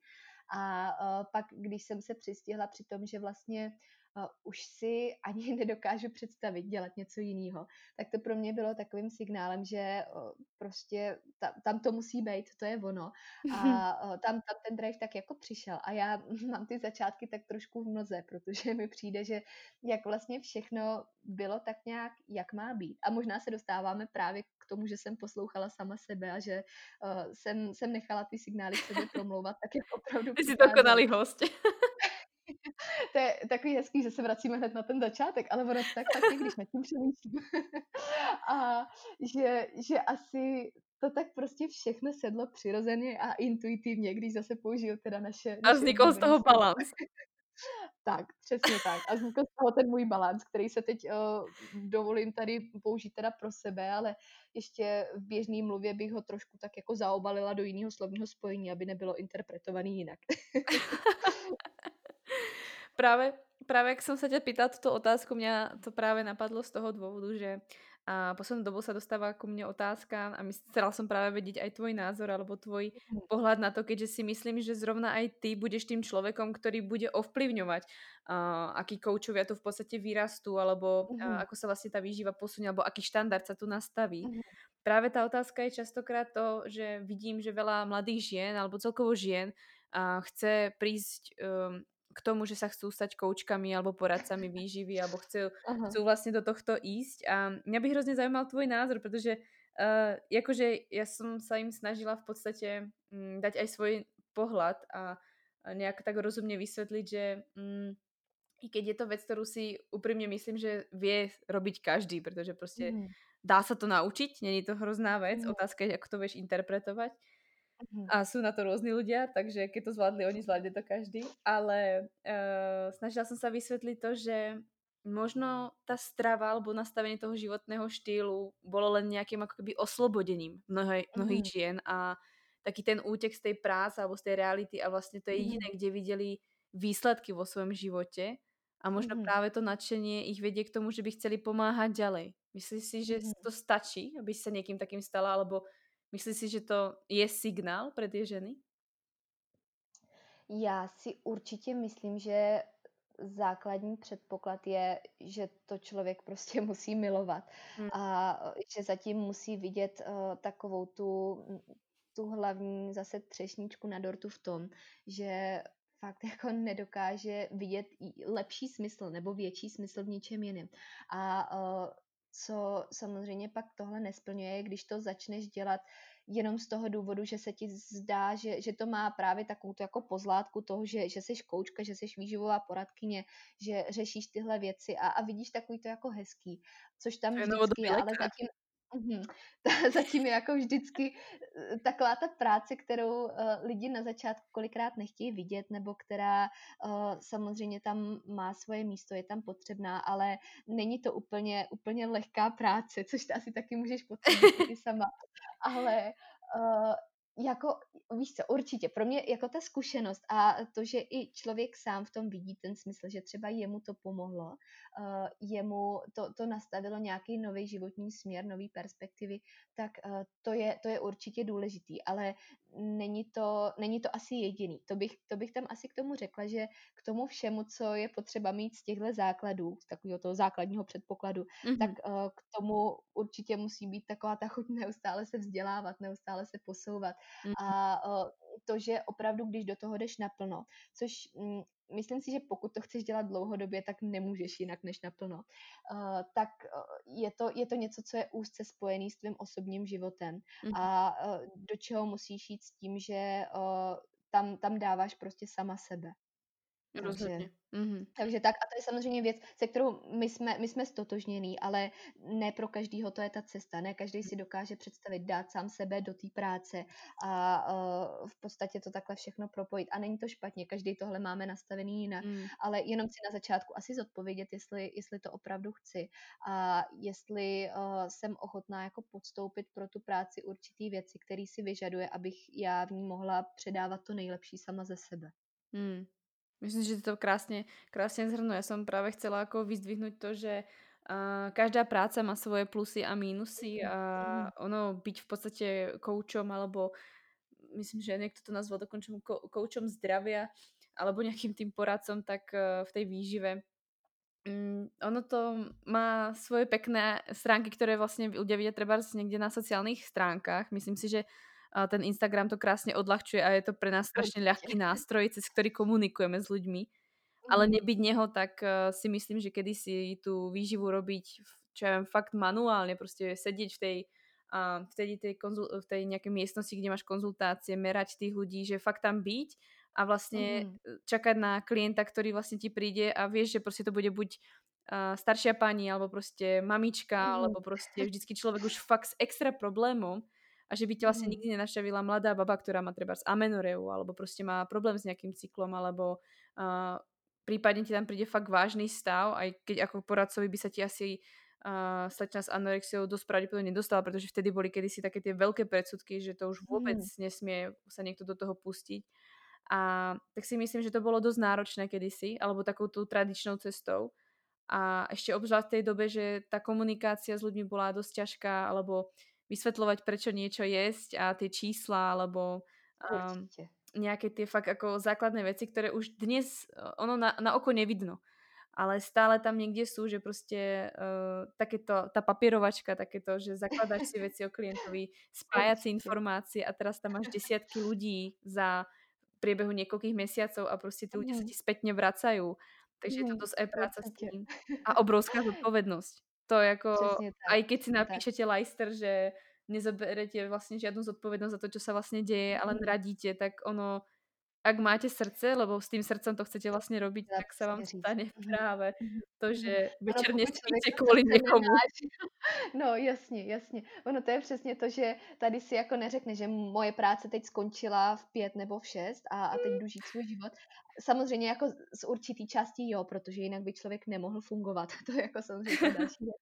A uh, pak, když jsem se přistihla při tom, že vlastně uh, už si ani nedokážu představit dělat něco jiného, tak to pro mě bylo takovým signálem, že uh, prostě ta, tam to musí být, to je ono. A uh, tam, tam ten drive tak jako přišel. A já mám ty začátky tak trošku v noze, protože mi přijde, že jak vlastně všechno bylo tak nějak, jak má být. A možná se dostáváme právě k tomu, že jsem poslouchala sama sebe a že uh, jsem, jsem nechala ty signály sebe promlouvat, tak jak opravdu Ty jsi dokonalý host. To je takový hezký, že se vracíme hned na ten začátek, ale ono tak taky, když nad tím přemýšlím. a že, že asi to tak prostě všechno sedlo přirozeně a intuitivně, když zase použiju teda naše... A vznikl z toho balans. tak, přesně tak. A vznikl z toho ten můj balans, který se teď uh, dovolím tady použít teda pro sebe, ale ještě v běžné mluvě bych ho trošku tak jako zaobalila do jiného slovního spojení, aby nebylo interpretovaný jinak. právě, právě jak jsem se tě pýtala tuto otázku, mě to právě napadlo z toho důvodu, že a poslednou dobu sa dostáva ku mne otázka a chcela som práve vedieť aj tvoj názor alebo tvoj mm. pohľad na to, keďže si myslím, že zrovna aj ty budeš tým človekom, ktorý bude ovplyvňovať, uh, aký koučovia tu v podstate vyrastú alebo mm. uh, ako sa vlastne tá výživa posunie alebo aký štandard sa tu nastaví. Mm. Práve tá otázka je častokrát to, že vidím, že veľa mladých žien alebo celkovo žien uh, chce prísť um, k tomu, že sa chcú stať koučkami alebo poradcami výživy alebo chcú, chcú vlastne do tohto ísť a mňa by hrozne zaujímal tvoj názor, pretože uh, akože ja som sa im snažila v podstate um, dať aj svoj pohľad a, a nejak tak rozumne vysvetliť, že um, i keď je to vec, ktorú si úprimne myslím, že vie robiť každý, pretože proste mm. dá sa to naučiť, není to hrozná vec, mm. otázka je, ako to vieš interpretovať. Mhm. A sú na to rôzni ľudia, takže keď to zvládli oni, zvládne to každý. Ale uh, snažila som sa vysvetliť to, že možno tá strava alebo nastavenie toho životného štýlu bolo len nejakým ako keby oslobodením mnohej, mnohých mm. žien a taký ten útek z tej práce alebo z tej reality a vlastne to je jediné, mm. kde videli výsledky vo svojom živote a možno mm. práve to nadšenie ich vedie k tomu, že by chceli pomáhať ďalej. Myslíš si, že mm. to stačí, aby sa niekým takým stala, alebo Myslíš si, že to je signál pro ty ženy? Já si určitě myslím, že základní předpoklad je, že to člověk prostě musí milovat hmm. a že zatím musí vidět uh, takovou tu, tu hlavní zase třešničku na dortu v tom, že fakt jako nedokáže vidět lepší smysl nebo větší smysl v něčem jiném. A uh, co samozřejmě pak tohle nesplňuje, když to začneš dělat jenom z toho důvodu, že se ti zdá, že, že to má právě takovou tu jako pozlátku toho, že, že jsi koučka, že jsi výživová poradkyně, že řešíš tyhle věci a, a vidíš takový to jako hezký, což tam vždycky je, ale zatím, Mm-hmm. Zatím je jako vždycky eh, taková ta práce, kterou uh, lidi na začátku kolikrát nechtějí vidět, nebo která uh, samozřejmě tam má svoje místo, je tam potřebná, ale není to úplně, úplně lehká práce, což ty asi taky můžeš potvrdit sama. Ale jako, víš co, určitě, pro mě jako ta zkušenost a to, že i člověk sám v tom vidí ten smysl, že třeba jemu to pomohlo, uh, jemu to, to nastavilo nějaký nový životní směr, nový perspektivy, tak uh, to, je, to je určitě důležitý, ale není to, není to asi jediný. To bych, to bych tam asi k tomu řekla, že k tomu všemu, co je potřeba mít z těchto základů, z takového toho základního předpokladu, mm-hmm. tak uh, k tomu určitě musí být taková ta chuť neustále se vzdělávat, neustále se posouvat. Mm-hmm. A uh, to, že opravdu, když do toho jdeš naplno, což mm, myslím si, že pokud to chceš dělat dlouhodobě, tak nemůžeš jinak než naplno, uh, tak uh, je, to, je to něco, co je úzce spojený s tvým osobním životem mm-hmm. a uh, do čeho musíš jít s tím, že uh, tam, tam dáváš prostě sama sebe. Rozhodně. Mm-hmm. Takže tak a to je samozřejmě věc, se kterou my jsme, my jsme stotožnění, ale ne pro každýho to je ta cesta. Ne každý si dokáže představit dát sám sebe do té práce a uh, v podstatě to takhle všechno propojit. A není to špatně, každý tohle máme nastavený jinak, mm. ale jenom si na začátku asi zodpovědět, jestli, jestli to opravdu chci a jestli uh, jsem ochotná jako podstoupit pro tu práci určitý věci, které si vyžaduje, abych já v ní mohla předávat to nejlepší sama ze sebe. Mm. Myslím, že to krásne, krásne zhrnú. Ja som práve chcela ako vyzdvihnúť to, že uh, každá práca má svoje plusy a mínusy a ono byť v podstate koučom alebo myslím, že niekto to nazval dokončom koučom zdravia alebo nejakým tým poradcom, tak uh, v tej výžive um, ono to má svoje pekné stránky, ktoré vlastne ľudia vidia treba niekde na sociálnych stránkach. Myslím si, že ten Instagram to krásne odľahčuje a je to pre nás strašne ľahký nástroj, cez ktorý komunikujeme s ľuďmi. Ale mhm. nebyť neho, tak uh, si myslím, že kedy si tú výživu robiť, čo ja viem, fakt manuálne, proste sedieť v tej, uh, vtedy tej, konzul- v tej nejakej miestnosti, kde máš konzultácie, merať tých ľudí, že fakt tam byť a vlastne mm. čakať na klienta, ktorý vlastne ti príde a vieš, že proste to bude buď uh, staršia pani, alebo proste mamička, mm. alebo proste vždycky človek už fakt s extra problémom a že by ťa vlastne nikdy nenašťavila mladá baba, ktorá má treba z amenoreu alebo prostě má problém s nejakým cyklom alebo uh, prípadne ti tam príde fakt vážny stav, aj keď ako poradcovi by sa ti asi uh, slečna s anorexiou dosť pravdepodobne nedostala, pretože vtedy boli kedysi také tie veľké predsudky, že to už vôbec mm. nesmie sa niekto do toho pustiť. A tak si myslím, že to bolo dosť náročné kedysi, alebo takou tú tradičnou cestou. A ešte obzvlášť v tej dobe, že tá komunikácia s ľuďmi bola dosť ťažká, alebo vysvetľovať, prečo niečo jesť a tie čísla, alebo um, nejaké tie fakt ako základné veci, ktoré už dnes ono na, na oko nevidno ale stále tam niekde sú, že prostě uh, takéto, tá papierovačka, takéto, že zakladáš si veci o klientovi, spájací informácie a teraz tam máš desiatky ľudí za priebehu niekoľkých mesiacov a prostě ty ľudia sa ti spätne vracajú. Takže je to dosť aj práca s tým. A obrovská zodpovednosť. To jako, aj keď si napíšete Leister, že nezoberete vlastne žiadnu zodpovednosť za to, čo sa vlastne deje, ale radíte, tak ono ak máte srdce, lebo s tým srdcem to chcete vlastně robiť, tak se vám stane mhm. právě mhm. to, že večer nespíte kvůli někomu. No jasně, jasně. Ono to je přesně to, že tady si jako neřekne, že moje práce teď skončila v pět nebo v šest a, a teď jdu žít svůj život. Samozřejmě jako z určitý části jo, protože jinak by člověk nemohl fungovat. To je jako samozřejmě další věc.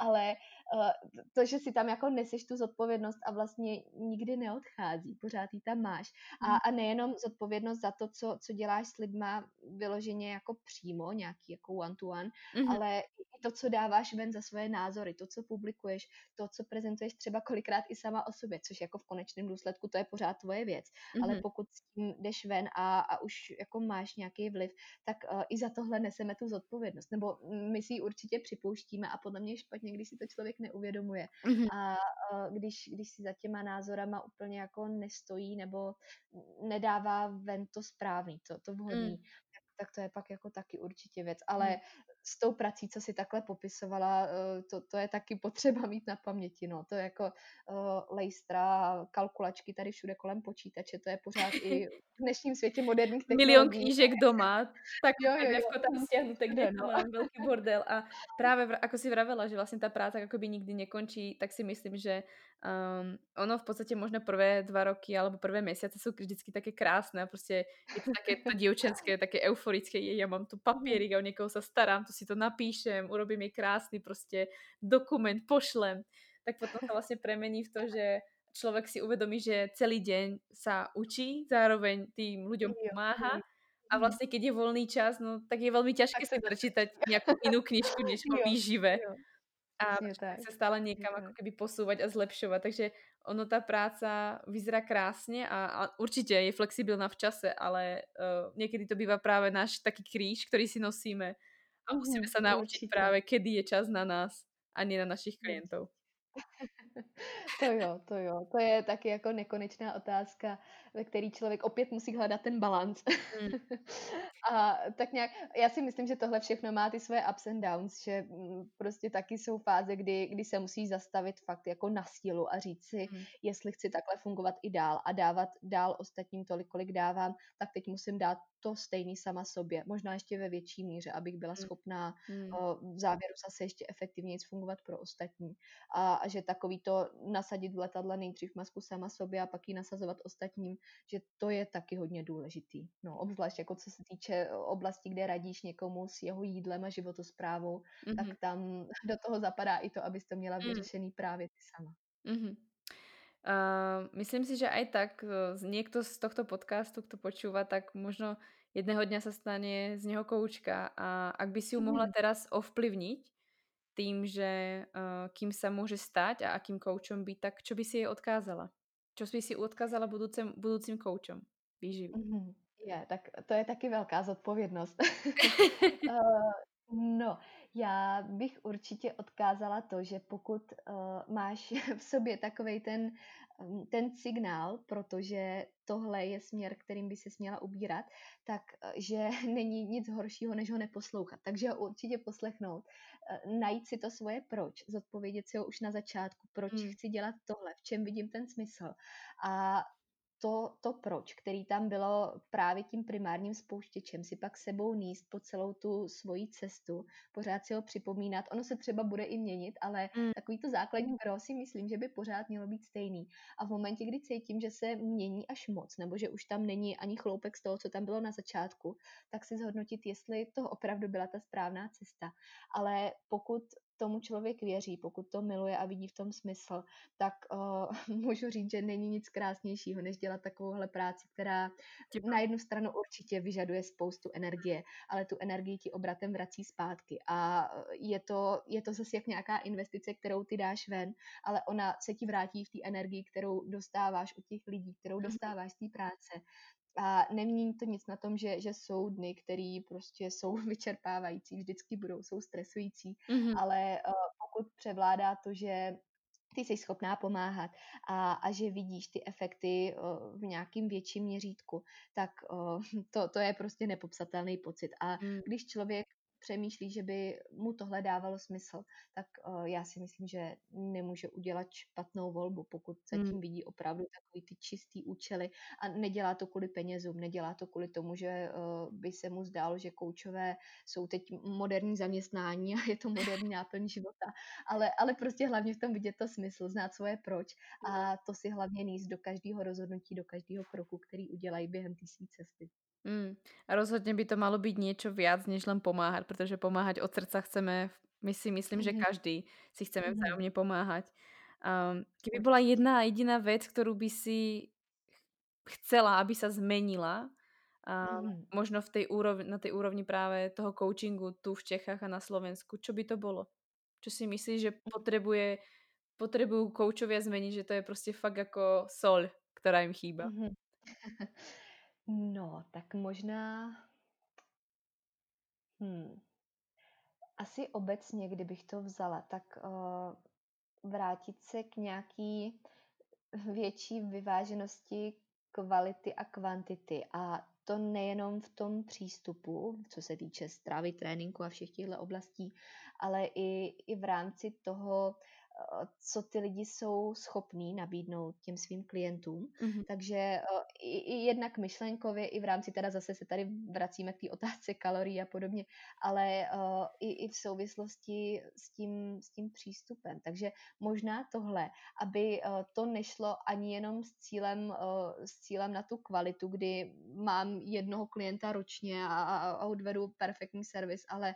Ale uh, to, že si tam jako neseš tu zodpovědnost a vlastně nikdy neodchází, pořád ji tam máš. A, hmm. a nejenom zodpovědnost za to, co, co děláš s lidma vyloženě jako přímo, nějaký jako one-to-one, mm-hmm. ale i to, co dáváš ven za svoje názory, to, co publikuješ, to, co prezentuješ třeba kolikrát i sama o sobě, což jako v konečném důsledku to je pořád tvoje věc. Mm-hmm. Ale pokud s tím jdeš ven a, a už jako máš nějaký vliv, tak uh, i za tohle neseme tu zodpovědnost. Nebo my si ji určitě připouštíme a podle mě je špatně, když si to člověk neuvědomuje. Mm-hmm. A uh, když, když si za těma názorama úplně jako nestojí nebo nedává ven to správný, to, to vhodný, mm. Tak, to je pak jako taky určitě věc. Ale mm s tou prací, co si takhle popisovala, eh, to, to je taky potřeba mít na paměti. No. To je jako uh, lejstra, kalkulačky tady všude kolem počítače, to je pořád i v dnešním světě moderních technologií. Milion knížek doma, tak jo, jo, jo. tam stiahnuté, kde no. velký bordel. A právě, ako si vravela, že vlastně ta práce akoby nikdy nekončí, tak si myslím, že um, ono v podstate možno prvé dva roky alebo prvé mesiace sú vždycky také krásne a prostě je to také to dievčenské, také euforické, je, ja mám tu papierik a o niekoho sa starám, tu si to napíšem, urobím jej krásny prostě dokument, pošlem. Tak potom to vlastne premení v to, že človek si uvedomí, že celý deň sa učí, zároveň tým ľuďom pomáha a vlastne keď je voľný čas, no tak je veľmi ťažké si prečítať nejakú inú knižku než o výžive. A tak. sa stále niekam ako keby posúvať a zlepšovať. Takže ono tá práca vyzerá krásne a, a určite je flexibilná v čase, ale uh, niekedy to býva práve náš taký kríž, ktorý si nosíme a musíme sa naučiť určite. práve, kedy je čas na nás a nie na našich klientov. To jo, to jo. To je taky jako nekonečná otázka, ve který člověk opět musí hledat ten balans. Mm. a tak nějak, já si myslím, že tohle všechno má ty svoje ups and downs, že mm, prostě taky jsou fáze, kdy, kdy se musí zastavit fakt jako na sílu a říct si, mm. jestli chci takhle fungovat i dál a dávat dál ostatním tolik, kolik dávám, tak teď musím dát to stejný sama sobě, možná ještě ve větší míře, abych byla hmm. schopná hmm. v závěru zase ještě efektivněji fungovat pro ostatní. A, a že takový to nasadit v letadle nejdřív masku sama sobě a pak ji nasazovat ostatním, že to je taky hodně důležitý. No, obzvlášť jako co se týče oblasti, kde radíš někomu s jeho jídlem a životosprávou, mm-hmm. tak tam do toho zapadá i to, abys to měla hmm. vyřešený mm. právě ty sama. Mm-hmm. Uh, myslím si, že aj tak uh, niekto z tohto podcastu, kto počúva, tak možno jedného dňa sa stane z neho koučka a ak by si ju mohla mhm. teraz ovplyvniť tým, že uh, kým sa môže stať a akým koučom byť, tak čo by si jej odkázala? Čo by si odkázala budúcim, budúcim koučom výživy? Mm-hmm. Je, tak to je taky velká zodpovědnost. uh, no, já bych určitě odkázala to, že pokud uh, máš v sobě takový ten, um, ten signál, protože tohle je směr, kterým by se směla ubírat, tak uh, že není nic horšího, než ho neposlouchat. Takže ho určitě poslechnout, uh, najít si to svoje proč, zodpovědět si ho už na začátku, proč hmm. chci dělat tohle, v čem vidím ten smysl. A to, to proč, který tam bylo právě tím primárním spouštěčem, si pak sebou níst po celou tu svoji cestu, pořád si ho připomínat. Ono se třeba bude i měnit, ale mm. takový to základní gro si myslím, že by pořád mělo být stejný. A v momentě, kdy cítím, že se mění až moc, nebo že už tam není ani chloupek z toho, co tam bylo na začátku, tak si zhodnotit, jestli to opravdu byla ta správná cesta. Ale pokud tomu člověk věří, pokud to miluje a vidí v tom smysl, tak uh, můžu říct, že není nic krásnějšího, než dělat takovouhle práci, která Děkuji. na jednu stranu určitě vyžaduje spoustu energie, ale tu energii ti obratem vrací zpátky. A eh, je to, je to zase jak nějaká investice, kterou ty dáš ven, ale ona se ti vrátí v té energii, kterou dostáváš od těch lidí, kterou mhm. dostáváš z té práce. A nemění to nic na tom, že, že jsou dny, které prostě jsou vyčerpávající, vždycky budou, jsou stresující, mm-hmm. ale uh, pokud převládá to, že ty jsi schopná pomáhat a, a že vidíš ty efekty uh, v nějakým větším měřítku, tak uh, to, to je prostě nepopsatelný pocit. A mm. když člověk přemýšlí, že by mu tohle dávalo smysl, tak uh, já si myslím, že nemůže udělat špatnou volbu, pokud se tím hmm. vidí opravdu takový ty čistý účely a nedělá to kvůli penězům, nedělá to kvůli tomu, že uh, by se mu zdálo, že koučové jsou teď moderní zaměstnání a je to moderní náplň života, ale, ale prostě hlavně v tom vidět to smysl, znát svoje proč a to si hlavně níst do každého rozhodnutí, do každého kroku, který udělají během té cesty. Mm. A rozhodne by to malo byť niečo viac, než len pomáhať, pretože pomáhať od srdca chceme, my si myslím, že mhm. každý si chceme mhm. vzájomne pomáhať. Um, keby bola jedna jediná vec, ktorú by si chcela, aby sa zmenila, um, možno v tej úrovni, na tej úrovni práve toho coachingu tu v Čechách a na Slovensku, čo by to bolo? Čo si myslíš, že potrebuje, potrebujú koučovia zmeniť, že to je prostě fakt jako sol, ktorá im chýba? No, tak možná... Hmm. Asi obecně, kdybych to vzala, tak uh, vrátit se k nějaký větší vyváženosti kvality a kvantity. A to nejenom v tom přístupu, co se týče stravy, tréninku a všech těchto oblastí, ale i, i v rámci toho co ty lidi jsou schopní nabídnout těm svým klientům. Mm-hmm. Takže eh, i, i jednak myšlenkově, i v rámci teda zase se tady vracíme k té otázce kalorií a podobně, ale uh, i, i v souvislosti s tím, s tím přístupem. Takže možná tohle, aby uh, to nešlo ani jenom s cílem, uh, s cílem na tu kvalitu, kdy mám jednoho klienta ročně a, a, a odvedu perfektní servis, ale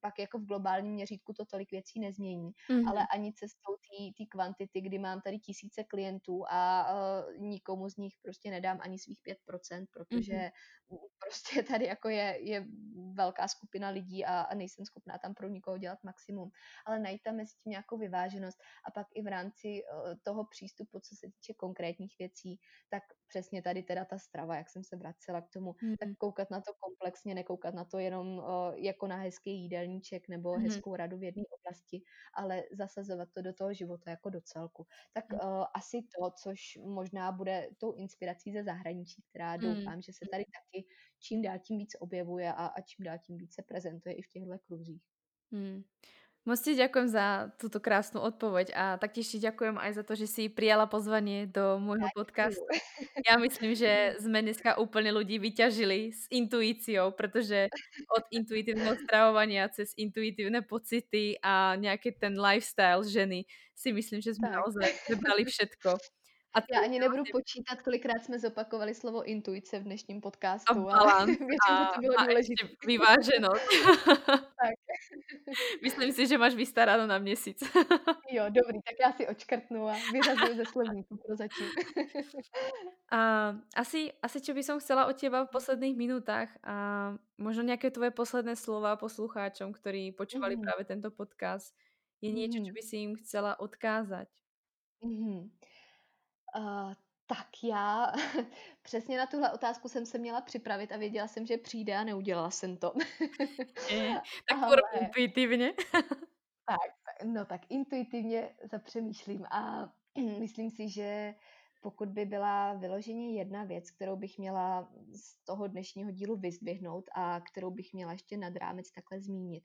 pak jako v globálním měřítku to tolik věcí nezmění, mm-hmm. ale ani cestou té kvantity, kdy mám tady tisíce klientů a uh, nikomu z nich prostě nedám ani svých 5%, protože mm-hmm. prostě tady jako je, je velká skupina lidí a, a nejsem schopná tam pro nikoho dělat maximum. Ale najít tam mezi tím nějakou vyváženost a pak i v rámci uh, toho přístupu, co se týče konkrétních věcí, tak přesně tady teda ta strava, jak jsem se vracela k tomu, mm-hmm. tak koukat na to komplexně, nekoukat na to jenom uh, jako na hezký jídelníček nebo mm-hmm. hezkou radu v jedné oblasti, ale zasazovat to do toho života jako do celku. Tak mm-hmm. uh, asi to, což možná bude tou inspirací ze zahraničí, která mm-hmm. doufám, že se tady taky čím dál tím víc objevuje a, a čím dál tím víc se prezentuje i v těchto kruzích. Mm. Moc ti ďakujem za túto krásnu odpoveď a taktiež ti ďakujem aj za to, že si prijala pozvanie do môjho podcastu. Ja myslím, že sme dneska úplne ľudí vyťažili s intuíciou, pretože od intuitívneho stravovania cez intuitívne pocity a nejaký ten lifestyle ženy si myslím, že sme naozaj vybrali všetko. A Já ani nebudu počítat, kolikrát jsme zopakovali slovo intuice v dnešním podcastu. A balans. Že to bylo a důležité. vyváženost. tak. Myslím si, že máš vystaráno na měsíc. jo, dobrý, tak já si očkrtnu a vyřazuju ze slovníku pro začít. a, asi, asi, čo by som chcela od teba v posledných minutách a možno nějaké tvoje posledné slova poslucháčom, ktorí počúvali mm. práve tento podcast, je niečo, mm. čo by si im chcela odkázať? Mm. Uh, tak já přesně na tuhle otázku jsem se měla připravit a věděla jsem, že přijde a neudělala jsem to. Je, tak Ale... intuitivně. tak, no tak intuitivně zapřemýšlím a myslím si, že pokud by byla vyloženě jedna věc, kterou bych měla z toho dnešního dílu vyzdvihnout a kterou bych měla ještě nad rámec takhle zmínit,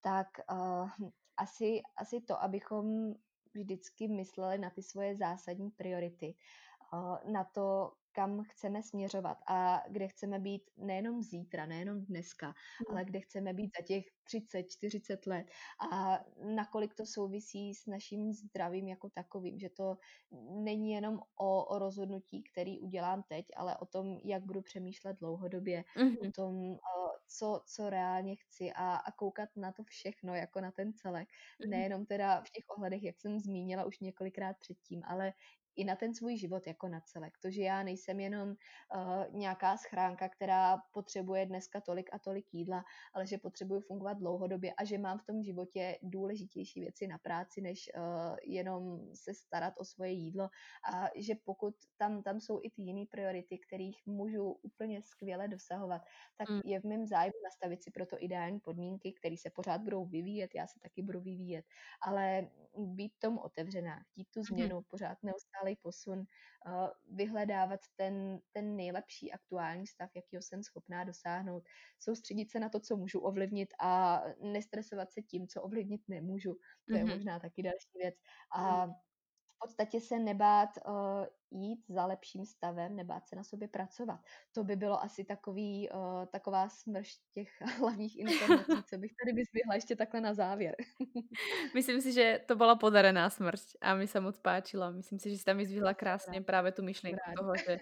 tak uh, asi, asi to, abychom vždycky mysleli na ty svoje zásadní priority. na to, kam chceme směřovat a kde chceme být nejenom zítra, nejenom dneska, hmm. ale kde chceme být za těch 30, 40 let a nakolik to souvisí s naším zdravím jako takovým, že to není jenom o, o rozhodnutí, který udělám teď, ale o tom, jak budu přemýšlet dlouhodobě, mm-hmm. o tom, co, co reálně chci a, a koukat na to všechno jako na ten celek. Mm-hmm. Nejenom teda v těch ohledech, jak jsem zmínila už několikrát předtím, ale i na ten svůj život jako na celek. To, že já nejsem jenom uh, nějaká schránka, která potřebuje dneska tolik a tolik jídla, ale že potřebuju fungovat dlouhodobě a že mám v tom životě důležitější věci na práci, než uh, jenom se starat o svoje jídlo a že pokud tam, tam jsou i ty jiné priority, kterých můžu úplně skvěle dosahovat, tak mm. je v mém zájmu nastavit si proto ideální podmínky, které se pořád budou vyvíjet, já se taky budu vyvíjet, ale být tomu otevřená, chtít tu změnu, mm. pořád neustále neustálý posun, uh, vyhledávat ten, ten nejlepší aktuální stav, jakýho jsem schopná dosáhnout, soustředit se na to, co můžu ovlivnit a nestresovat se tím, co ovlivnit nemůžu. To mm-hmm. je možná taky další věc. A mm v podstatě se nebát uh, jít za lepším stavem, nebát se na sobě pracovat. To by bylo asi takový, uh, taková smrš těch hlavních informací, co bych tady vyzvihla ještě takhle na závěr. Myslím si, že to byla podarená smrť a mi se moc páčila. Myslím si, že si tam vyzvihla krásně právě tu myšlenku toho, že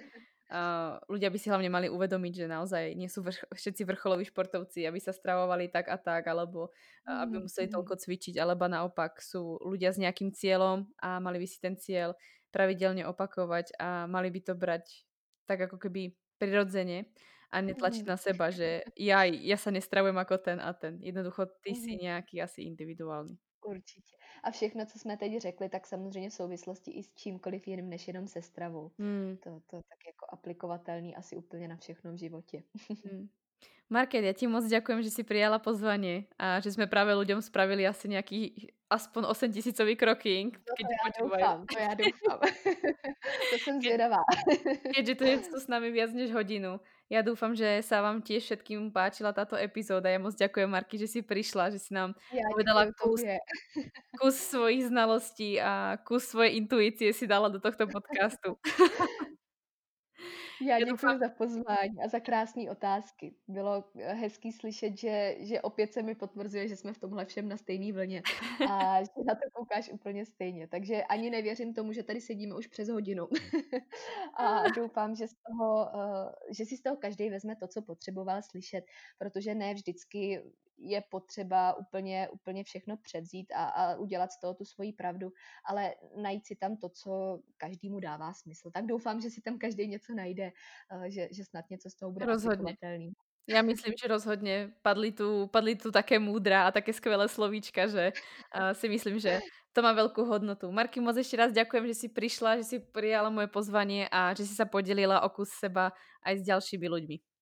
Uh, ľudia by si hlavne mali uvedomiť, že naozaj nie sú vrch- všetci vrcholoví športovci, aby sa stravovali tak a tak, alebo uh, aby museli toľko cvičiť, alebo naopak sú ľudia s nejakým cieľom a mali by si ten cieľ pravidelne opakovať a mali by to brať tak ako keby prirodzene a netlačiť na seba, že ja, ja sa nestravujem ako ten a ten. Jednoducho ty si nejaký asi individuálny. Určitě. A všechno, co jsme teď řekli, tak samozřejmě v souvislosti i s čímkoliv jiným, než jenom se stravou. Hmm. To, to tak jako aplikovatelný asi úplně na všechno v životě. Hmm. Market, ja ti moc ďakujem, že si prijala pozvanie a že sme práve ľuďom spravili asi nejaký aspoň 8 tisícový kroking. No to já doufám, to já doufám. to jsem zvědavá. Keďže to je tu s nami viac než hodinu. Ja dúfam, že sa vám tiež všetkým páčila táto epizóda. Ja moc ďakujem, Marky, že si prišla, že si nám ja povedala kus, kus svojich znalostí a kus svojej intuície si dala do tohto podcastu. Já děkuji za pozvání a za krásné otázky. Bylo eh, hezký slyšet, že, že opět se mi potvrzuje, že jsme v tomhle všem na stejné vlně a že na to koukáš úplně stejně. Takže ani nevěřím tomu, že tady sedíme už přes hodinu. a doufám, že, z toho, eh, že si z toho každý vezme to, co potřeboval slyšet, protože ne vždycky je potřeba úplně, úplně všechno předzít a, a udělat z toho tu svoji pravdu, ale najít si tam to, co každému dává smysl. Tak doufám, že si tam každý něco najde, eh, že, že snad něco z toho bude Rozhodně. Já myslím, že rozhodně padly tu, padly tu také múdra a také skvělé slovíčka, že uh, si myslím, že to má velkou hodnotu. Marky, moc ještě raz ďakujem, že si přišla, že si prijala moje pozvanie a že si sa podelila o kus seba aj s ďalšími ľuďmi.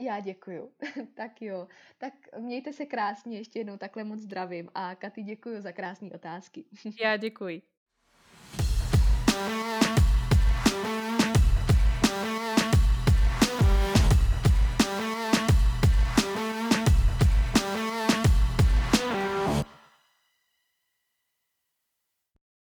Já děkuju. tak jo. Tak mějte se krásně, ještě jednou takhle moc zdravím. A Katy děkuju za krásné otázky. Já děkuji.